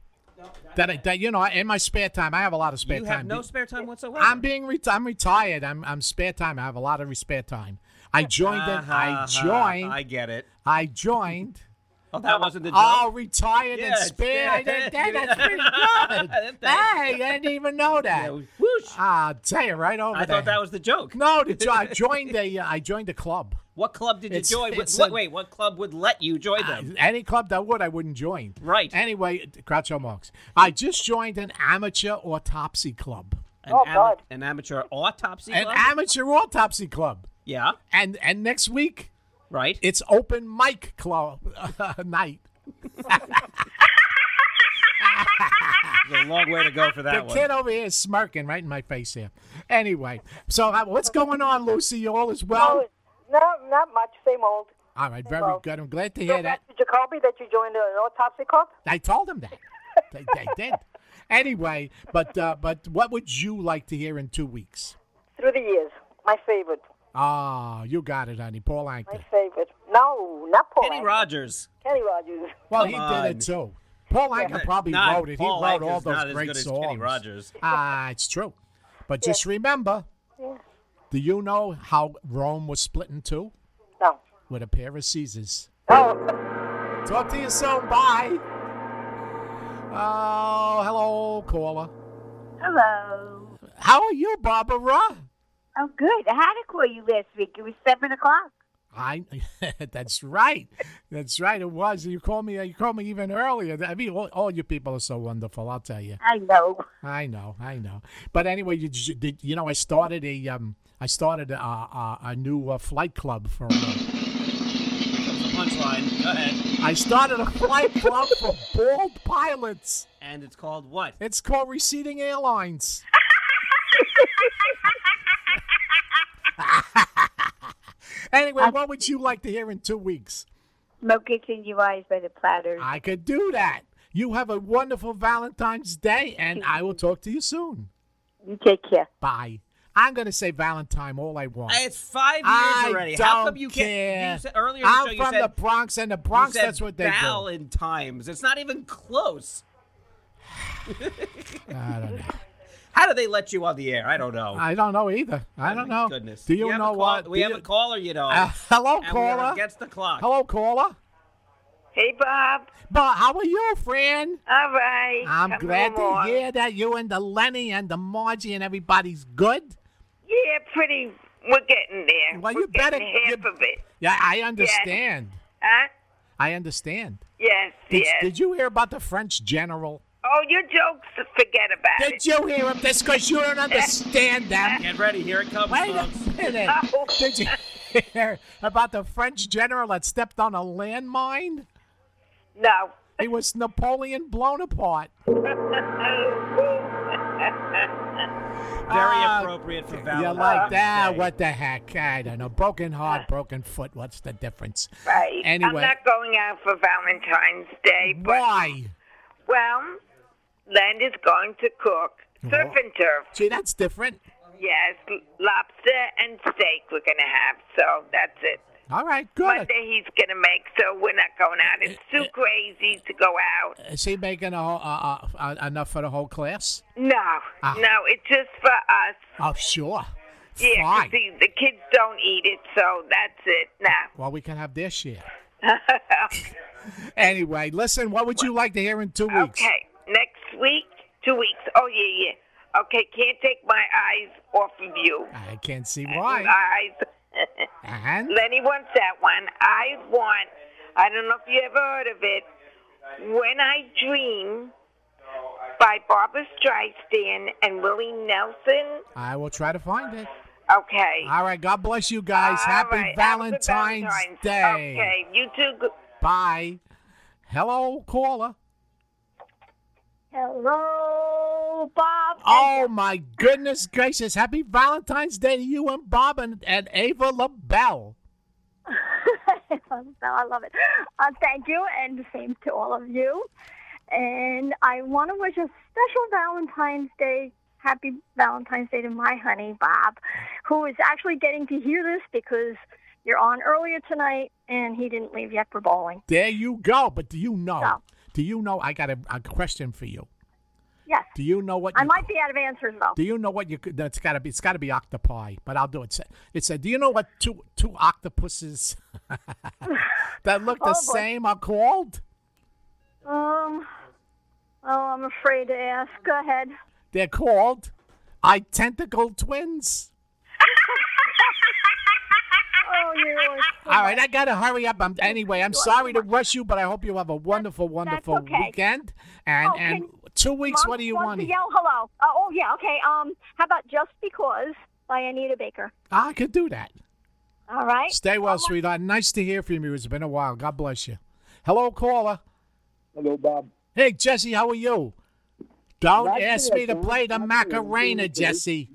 That, I, that you know, in my spare time, I have a lot of spare You time. have no spare time whatsoever. I'm being re- I'm retired. I'm I'm spare time. I have a lot of spare time. I joined it. I Uh-huh, joined. I get it. I joined. Oh, that wasn't the joke. Oh, retired Yeah, and it's- spare. I did- that- that's pretty good. hey, I didn't even know that. Whoosh. I'll tell you right over there. I there. thought that was the joke. No, the, jo- I joined a uh, I joined a club. What club did you It's- join? What, it's what- a- wait, what club would let you join them? Any club that would, I wouldn't join. Right. Anyway, Groucho Marx. I just joined an amateur autopsy club. An, Oh, ama- God. an amateur autopsy An amateur autopsy club. Yeah. And and next week, right? It's open mic club night. There's a long way to go for that the one. kid over here is smirking right in my face here. Anyway, so uh, what's going on, Lucy? You all as well? No, not much. Same old. All right, very well. good. I'm glad to hear that. that's to Jacoby that you joined an autopsy club? I told him that. they, they did. Anyway, but uh, but what would you like to hear in two weeks? Through the years. My favorite. Ah, you got it, honey. Paul Anka. My favorite. No, not Paul. Kenny Anka. Rogers. Kenny Rogers. Well, he Come did it too. Paul Anka probably Not- wrote it. He wrote Anka's all those not as great good as songs. Kenny Rogers. Ah, it's true. But just remember, Yeah. do you know how Rome was split in two? No. With a pair of Caesars. Oh. Talk to you soon. Bye. Oh, hello, caller. Hello. How are you, Barbara? I'm good. I had to call you last week. It was seven o'clock. I. that's right. That's right. It was. You called me. You called me even earlier. I mean, all, all you people are so wonderful. I'll tell you. I know. I know. I know. But anyway, you j- did. You know, I started a um. I started a a, a new uh, flight club for. Uh, Punchline. Go ahead. I started a flight club for bald pilots. And it's called what? It's called Receding Airlines. anyway, what would you like to hear in two weeks? Smoke gets in your eyes by the platters. I could do that. You have a wonderful Valentine's Day, and I will talk to you soon. You take care. Bye. I'm going to say Valentine all I want. It's five years I already. How come you care. can't? You said, earlier in the I'm show you from said the Bronx, and the Bronx, that's what they do. Valentimes. It's not even close. I don't know. How do they let you on the air? I don't know. I don't know either. I don't know. Goodness. Do you We know call- what? We Do have you- a caller, you know. Uh, hello, and we are caller. Against the clock. Hello, caller. Hey, Bob. Bob, how are you, friend? All right. I'm Come glad to along. hear that you and the Lenny and the Margie and everybody's good. Yeah, pretty. We're getting there. Well, we're you better- getting half of it. Yeah, I understand. Huh? I understand. Yes, Did, yes. did you hear about the French general? Oh, your jokes, forget about Did it. you hear of this? Because you don't understand them. Get ready. Here it comes, Wait a folks. minute. Did you hear about the French general that stepped on a landmine? No. He was Napoleon blown apart. Very Ah, appropriate for Valentine's. You Valentine's like that? Day. What the heck? I don't know. Broken heart, broken foot. What's the difference? Right. Anyway. I'm not going out for Valentine's Day. But, Why? Well, Len is going to cook surf and turf. See, that's different. Yes, lobster and steak we're going to have. So that's it. All right, good. Monday he's going to make, so we're not going out. It's too crazy to go out. Is he making a whole, uh, uh, uh, enough for the whole class? No, Ah. no, it's just for us. Oh, sure. Yeah, Fine. see, the kids don't eat it, so that's it. Now. Well, we can have their share. Anyway, listen, what would you like to hear in two weeks? Okay, next week, two weeks. Oh yeah, yeah. Okay, can't take my eyes off of you. I can't see why. Eyes. And? Lenny wants that one. I want. I don't know if you ever heard of it. When I Dream by Barbra Streisand and Willie Nelson. I will try to find it. Okay. All right, God bless you guys. All Happy right, have a good Valentine's, Valentine's. Day. Okay, you too. Bye. Hello, caller. Hello, Bob. Oh my goodness gracious! Happy Valentine's Day to you and Bob and, and Ava LaBelle. I love it. Uh, thank you, and the same to all of you. And I want to wish a special Valentine's Day, happy Valentine's Day to my honey, Bob, who is actually getting to hear this because you're on earlier tonight and he didn't leave yet for bowling. There you go. But do you know? So. Do you know? I got a, a question for you. Yes. Do you know what? I might be out of answers, though. Do you know what you could? That's got to be. It's got to be octopi. But I'll do it. It said, Do you know what two two octopuses that look the Oh, boy. same are called? Um, oh, I'm afraid to ask. Go ahead. They're called identical twins. Oh, you are. All right, I gotta hurry up. I'm, anyway, I'm sorry to rush you, but I hope you have a wonderful, wonderful okay. weekend. And Oh, and two weeks. Mom What do you wants want? to yell hello? Uh, oh, yeah. Okay. Um, how about just because by Anita Baker? I could do that. All right. Stay well, sweetheart. Nice to hear from you. It's been a while. God bless you. Hello, caller. Hello, Bob. Hey, Jesse, how are you? Don't Not ask bad, me to play the Not bad. I'm doing Macarena, okay. Jesse.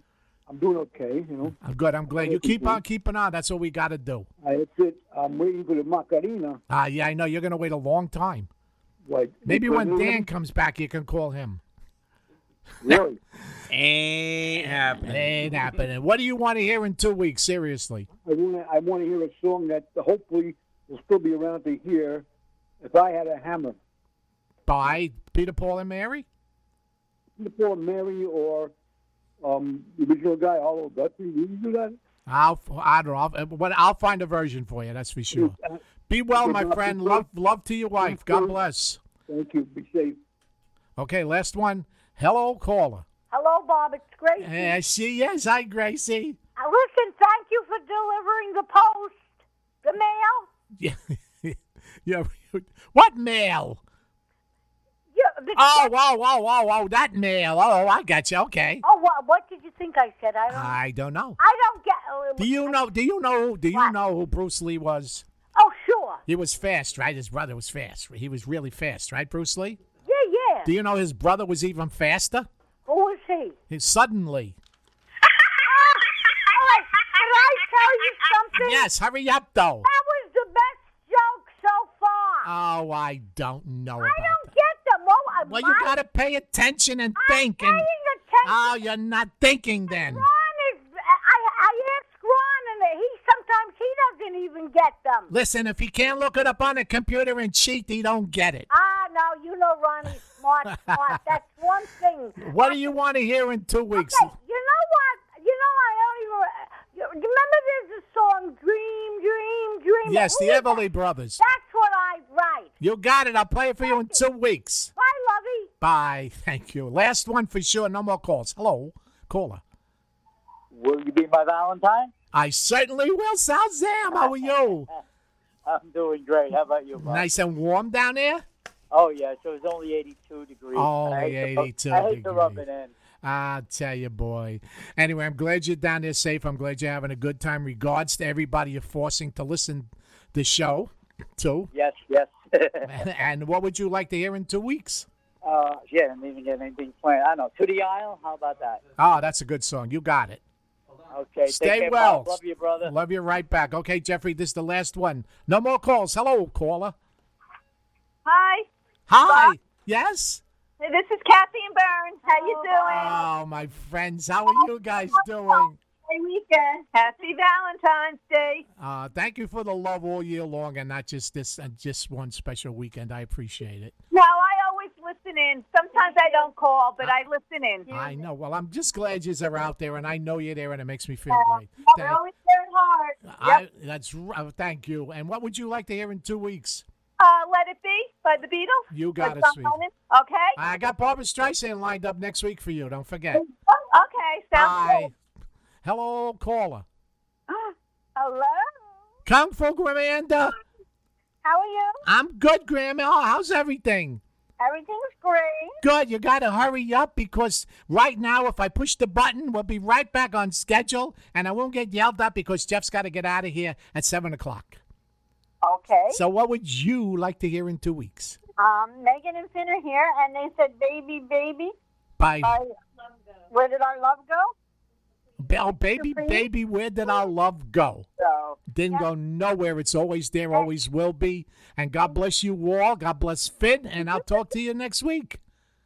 I'm doing okay, you know. I'm good. I'm glad you keep on keeping on. That's what we got to do. Uh, that's it. I'm waiting for the Macarena. Ah, yeah, I know. You're going to wait a long time. What? Maybe when Dan president? comes back, you can call him. Really? Ain't happening. Ain't happening. What do you want to hear in two weeks? Seriously. I want to. I want to hear a song that hopefully will still be around to hear. If I had a hammer, By Peter, Paul, and Mary? before Mary or um, the original guy, Hollow Guthrie, did you do that? I'll, I don't know. I'll, but I'll find a version for you. That's for sure. Be well, my friend. Love, love to your wife. God bless. Thank you. Be safe. Okay, last one. Hello, caller. Hello, Bob. It's Gracie. Hey, I see. Yes, hi, Gracie. Uh, listen, thank you for delivering the post, the mail. Yeah. yeah. What mail? The Oh, whoa, whoa, whoa, whoa. That mail. Oh, I got you. Okay. Oh, what, what did you think I said? I don't. I don't know. I don't get. uh, Do you know? Do you know? Do you know who Bruce Lee was? Oh, sure. He was fast, right? His brother was fast. He was really fast, right, Bruce Lee? Yeah, yeah. Do you know his brother was even faster? Who is he? He suddenly. Oh, can I tell you something? Yes, hurry up, though. That was the best joke so far. Oh, I don't know I about. don't. Well, you gotta pay attention and think. And attention. oh, you're not thinking then. Ron is. I, I asked Ron, and he sometimes he doesn't even get them. Listen, if he can't look it up on a computer and cheat, he don't get it. Ah, no, you know Ronnie's smart, smart. That's one thing. What do you want to hear in two weeks? Okay, you know what? You know I don't even. Remember there's a song, Dream, Dream, Dream. Yes, Who the is that? Everly Brothers. That's what I write. You got it. I'll play it for you in two weeks. Bye, Thank you. Last one for sure. No more calls. Hello, caller. Will you be my Valentine? I certainly will. Sal Zam, how are you? I'm doing great. How about you, Bob? Nice and warm down there? Oh yeah, so it's only 82 degrees. Only I hate 82 I hate to rub it in. I'll tell you, boy. Anyway, I'm glad you're down there safe. I'm glad you're having a good time. Regards to everybody you're forcing to listen the show to. Yes, yes. and what would you like to hear in two weeks? Uh, yeah, I didn't even get anything planned. I don't know. To the aisle. How about that? Oh, that's a good song. You got it. Okay. Stay care, well. Bob. Love you, brother. Love you right back. Okay, Jeffrey, this is the last one. No more calls. Hello, caller. Hi. Hi. Yes? Hey, this is Kathy and Burns. How you doing? Oh, my friends. How are you guys doing? Hey, weekend. Happy Valentine's Day. Uh, thank you for the love all year long and not just this and just one special weekend. I appreciate it. No, I always listen in. Sometimes I don't call, but I listen in. I know. Well, I'm just glad you're out there, and I know you're there, and it makes me feel great. We're Thank, always there at heart. I, that's r- uh, thank you. And what would you like to hear in two weeks? Uh, Let It Be by the Beatles. You got it, sweet. Okay. I got Barbra Streisand lined up next week for you. Don't forget. Okay. Sounds Bye. good. Hello, caller. Hello. Kung Fu Amanda. How are you? I'm good, Grandma. How's everything? Everything's great. Good. You got to hurry up because right now, if I push the button, we'll be right back on schedule, and I won't get yelled at because Jeff's got to get out of here at seven o'clock. Okay. So, what would you like to hear in two weeks? Um, Megan and Finn are here, and they said, "Baby, baby." Bye. Uh, where did our love go? Oh, baby, baby, where did our love go? So, Didn't go nowhere. It's always there, always will be. And God mm-hmm. bless you all. God bless Finn, and I'll talk to you next week.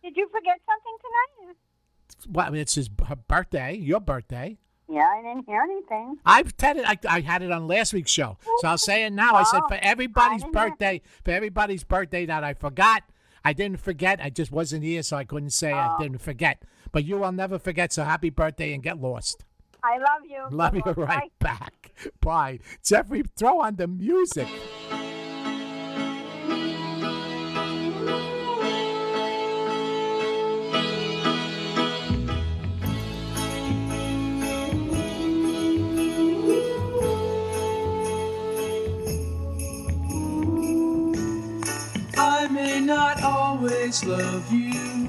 did you forget something tonight? Well, I mean it's his birthday, your birthday. Yeah, I didn't hear anything. I've had it. I, I had it on last week's show, so I'll say it now. I said Oh, for everybody's I birthday, for everybody's birthday that I forgot. I didn't forget. I just wasn't here, so I couldn't say I Oh. didn't forget. But you will never forget. So happy birthday and get lost. I love you. Love you Bye. right back. Bye, Jeffrey. Throw on the music. I may not always love you,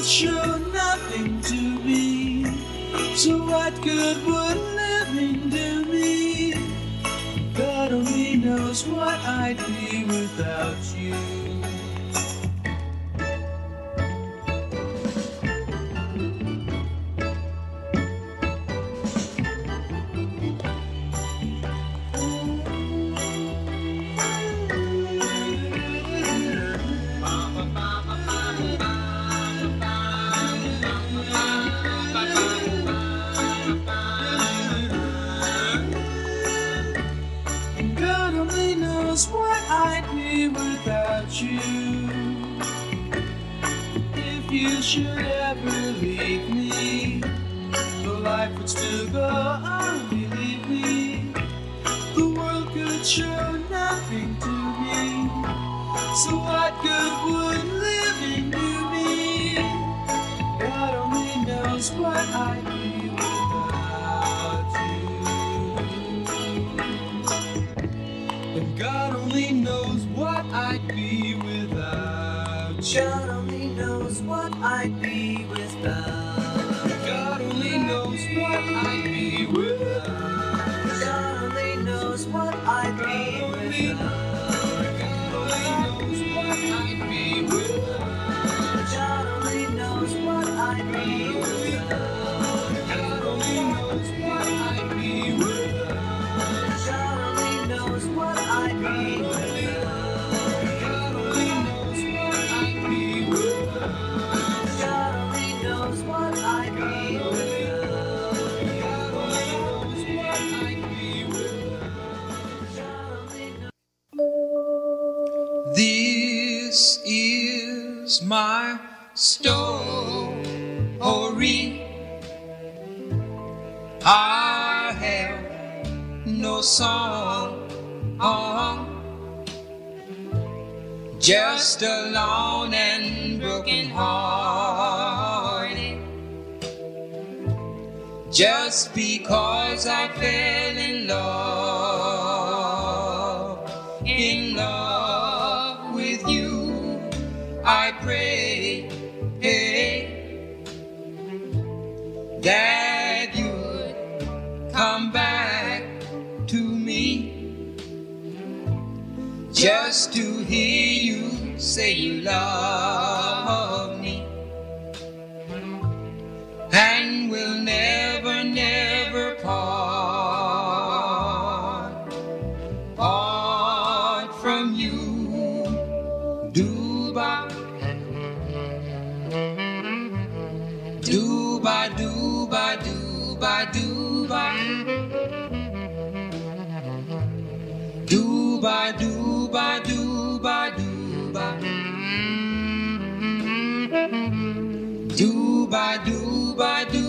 was sure nothing to me. So what good would living do me? God only knows what I'd be without you. just because I fell in love, in love with you, I pray that you'd come back to me just to hear you say you love me and will never do ba do ba do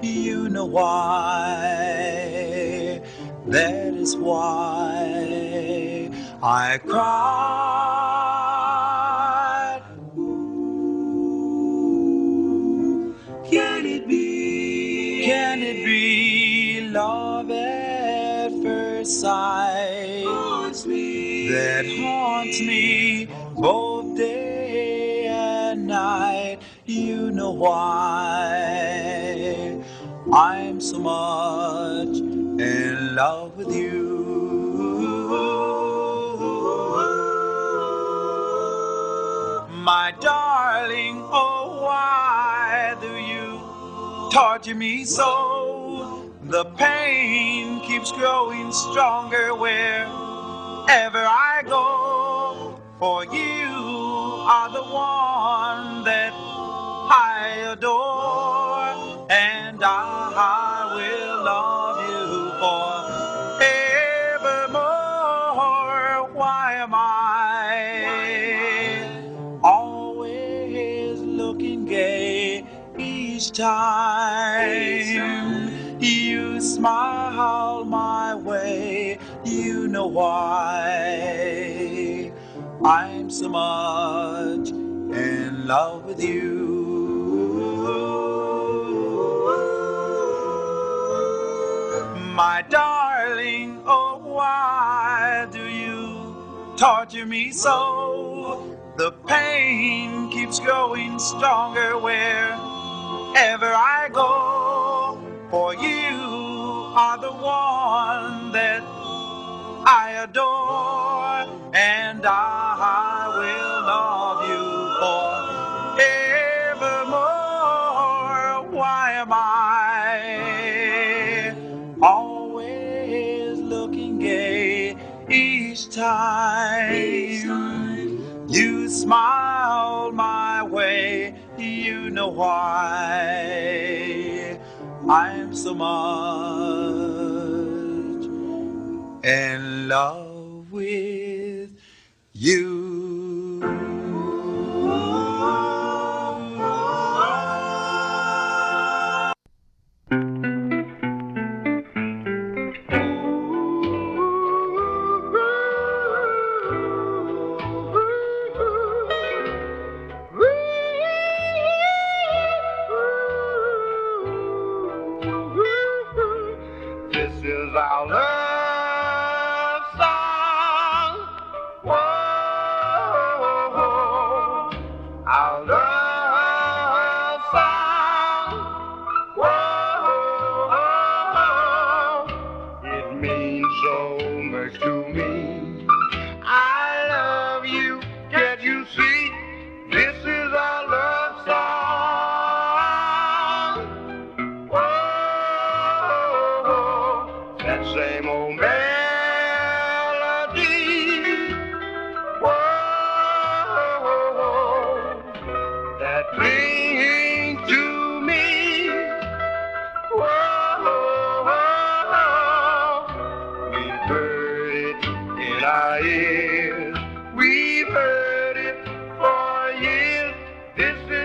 You know why. That is why I cried. Can it be? Can it be love at first sight? Haunts. That haunts me both day and night. You know why I'm so much in love with you. My darling, oh, why do you torture me so? The pain keeps growing stronger wherever I go. For you are the one that I adore, and I will love you forevermore. Why am I always looking gay each time you smile my way? You know why I'm so much in love with you. My darling, oh, why do you torture me so? The pain keeps growing stronger wherever I go. For you are the one that I adore, and I will time you smile my way? You know why I'm so much in love with you. This is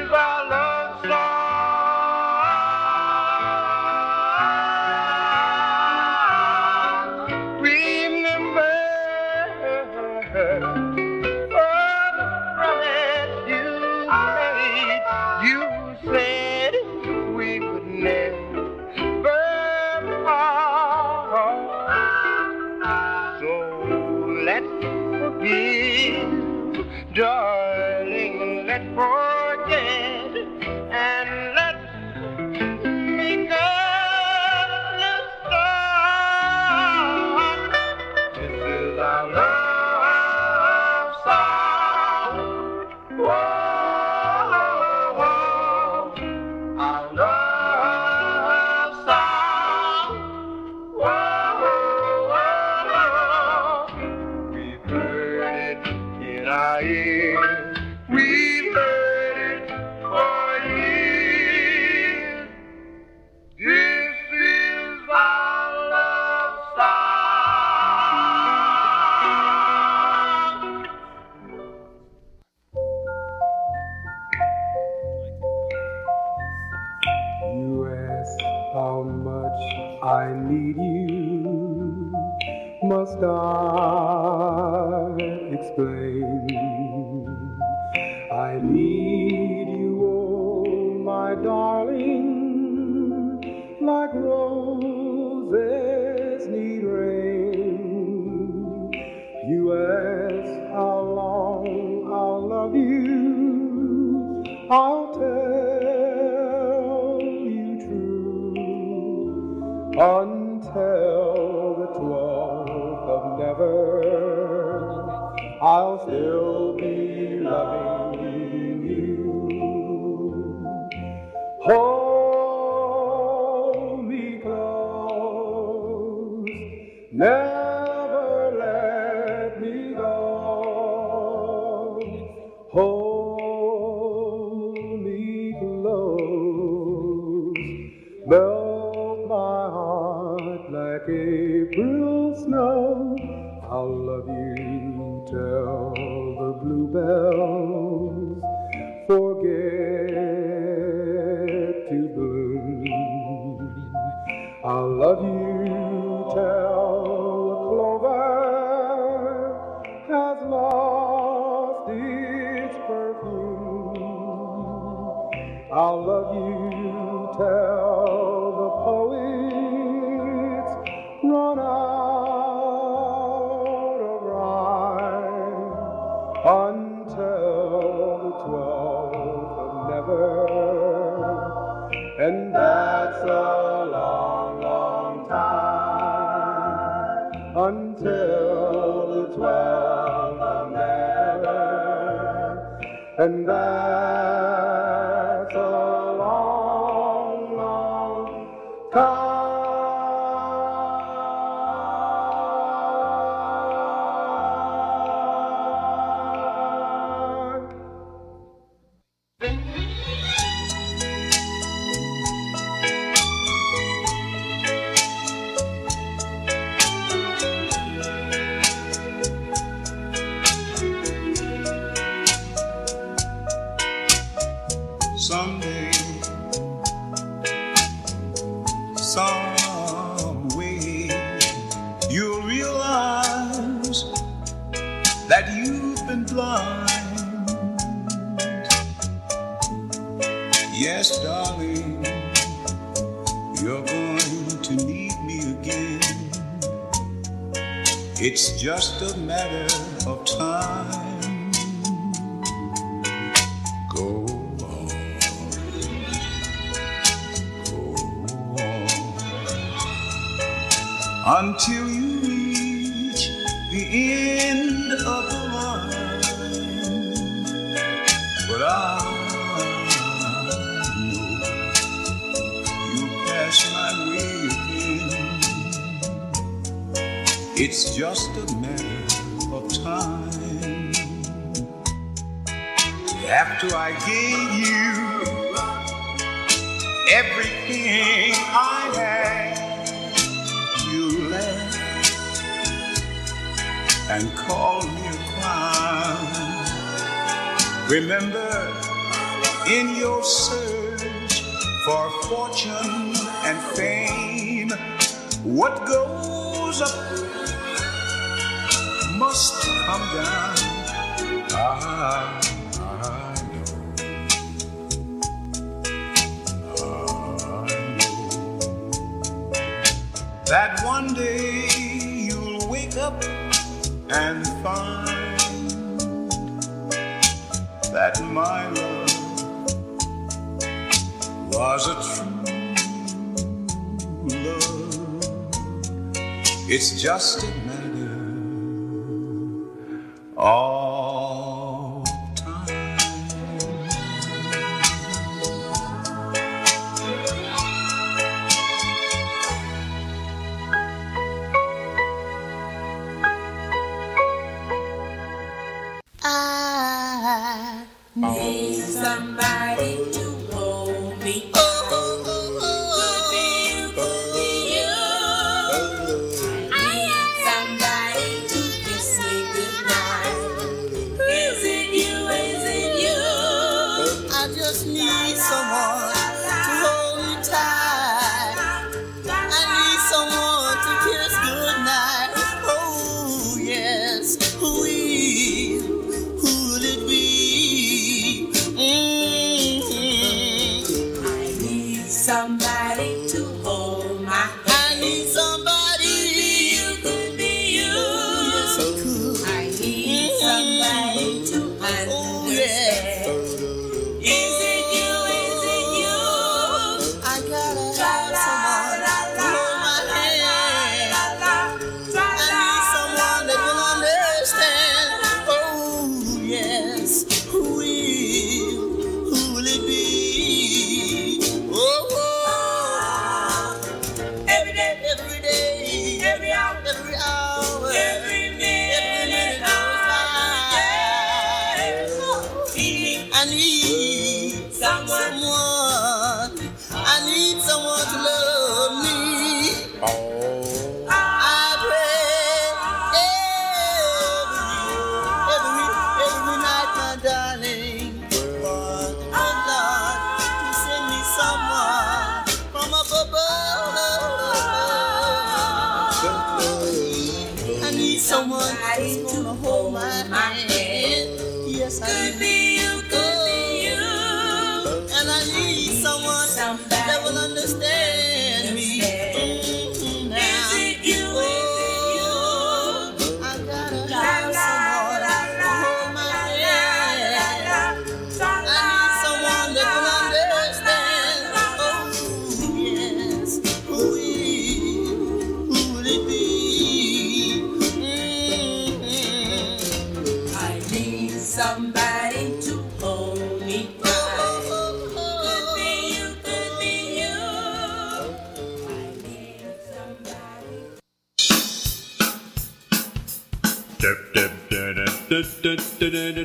It's just a matter of time. Go on, go on until I gave you everything I had. You left and called me a clown. Remember, in your It's just a someone to love me. Oh. We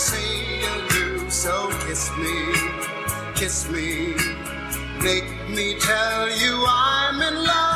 ever say adieu, so kiss me, kiss me. Make me tell you I'm in love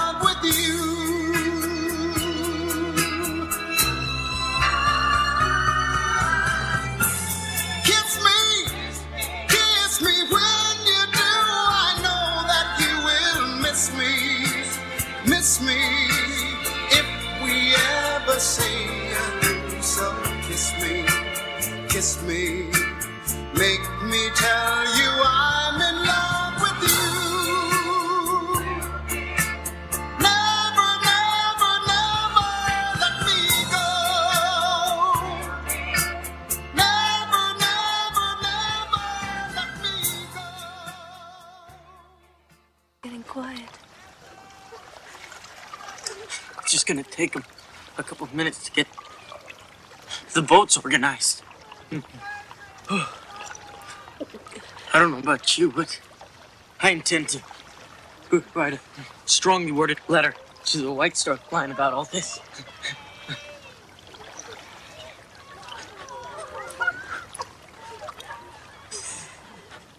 take him a couple of minutes to get the boats organized. I don't know about you, but I intend to write a strongly worded letter to the White Star Line about all this.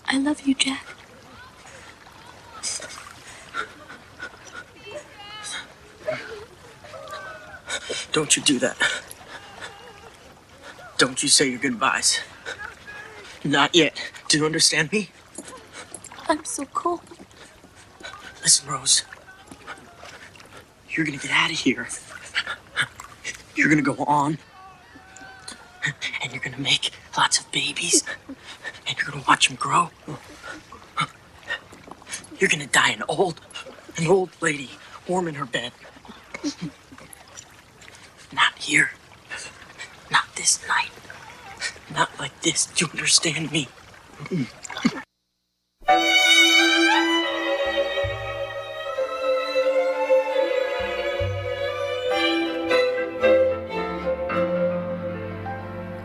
I love you, Jack. Don't you do that. Don't you say your goodbyes. Not yet. Do you understand me? I'm so cold. Listen, Rose. You're gonna get out of here. You're gonna go on. And you're gonna make lots of babies. And you're gonna watch them grow. You're gonna die an old, an old lady, warm in her bed. Not here. Not this night. Not like this. Do you understand me?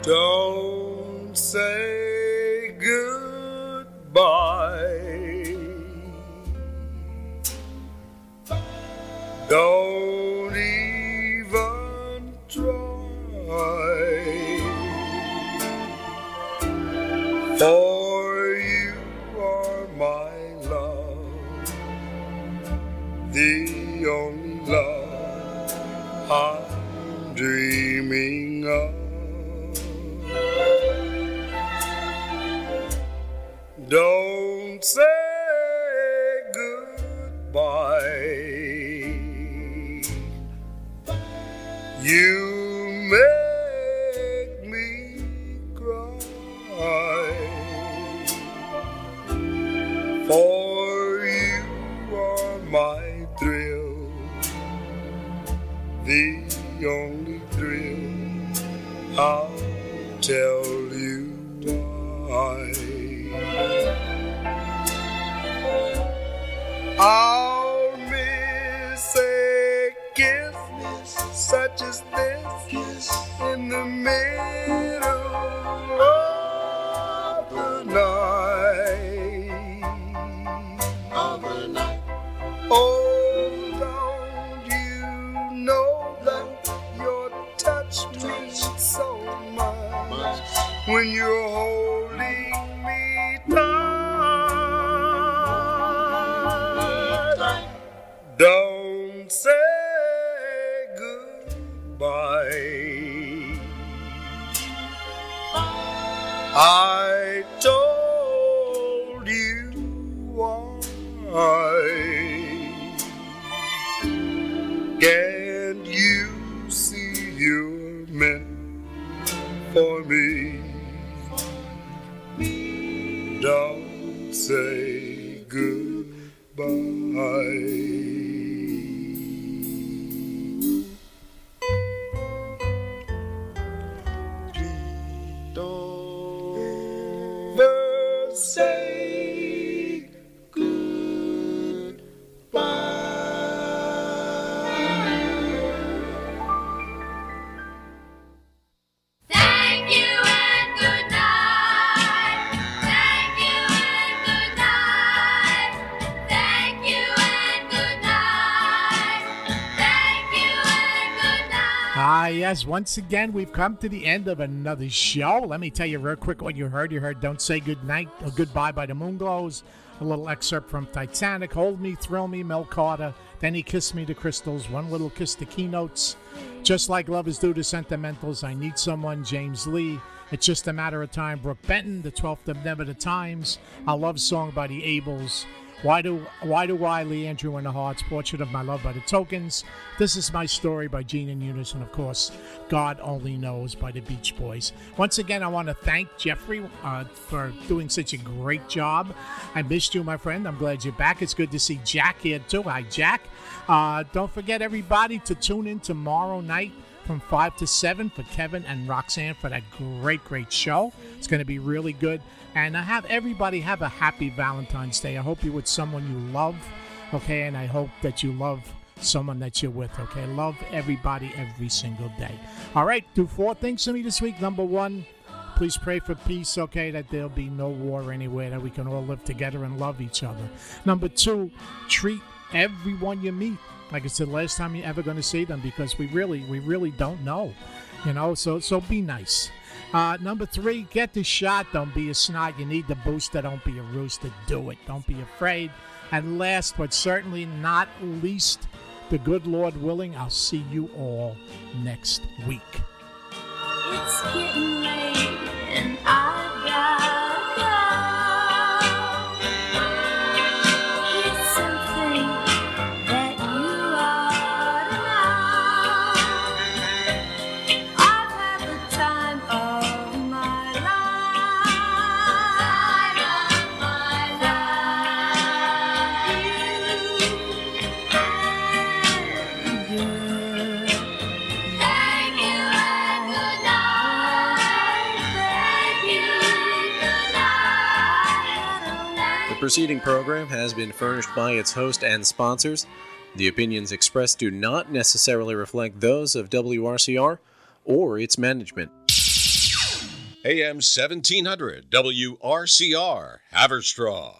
Don't say goodbye. Don't For you are my love, the only love I'm dreaming of. Don't say goodbye. You tell when you're holding Once again, we've come to the end of another show. Let me tell you real quick what you heard. You heard Don't Say Goodnight or uh, Goodbye by the Moonglows, a little excerpt from Titanic, Hold Me, Thrill Me, Mel Carter, Then He Kissed Me, The Crystals, One Little Kiss, The Keynotes, Just Like Lovers Do, to Sentimentals, I Need Someone, James Lee, It's Just a Matter of Time, Brook Benton, The Twelfth of Never the Times, A Love Song by the Abels, why do Why do I, Andrew and the Hearts, Portrait of My Love by the Tokens, This Is My Story by Gene and Eunice, and of course, God Only Knows by the Beach Boys. Once again, I want to thank Jeffrey uh, for doing such a great job. I missed you, my friend. I'm glad you're back. It's good to see Jack here too. Hi, Jack. Uh, don't forget, everybody, to tune in tomorrow night from 5 to 7 for Kevin and Roxanne for that great, great show. It's going to be really good. And I have everybody have a happy Valentine's Day. I hope you're with someone you love, okay? And I hope that you love someone that you're with, okay? Love everybody every single day. All right, do four things for me this week. Number one, please pray for peace, okay? That there'll be no war anywhere, that we can all live together and love each other. Number two, treat everyone you meet like I said last time you're ever going to see them because we really, we really don't know, you know. So, so be nice. Uh, number three, get the shot. Don't be a snot. You need the booster. Don't be a rooster. Do it. Don't be afraid. And last, but certainly not least, the good Lord willing, I'll see you all next week. Preceding program has been furnished by its host and sponsors. The opinions expressed do not necessarily reflect those of WRCR or its management. AM 1700 WRCR Haverstraw.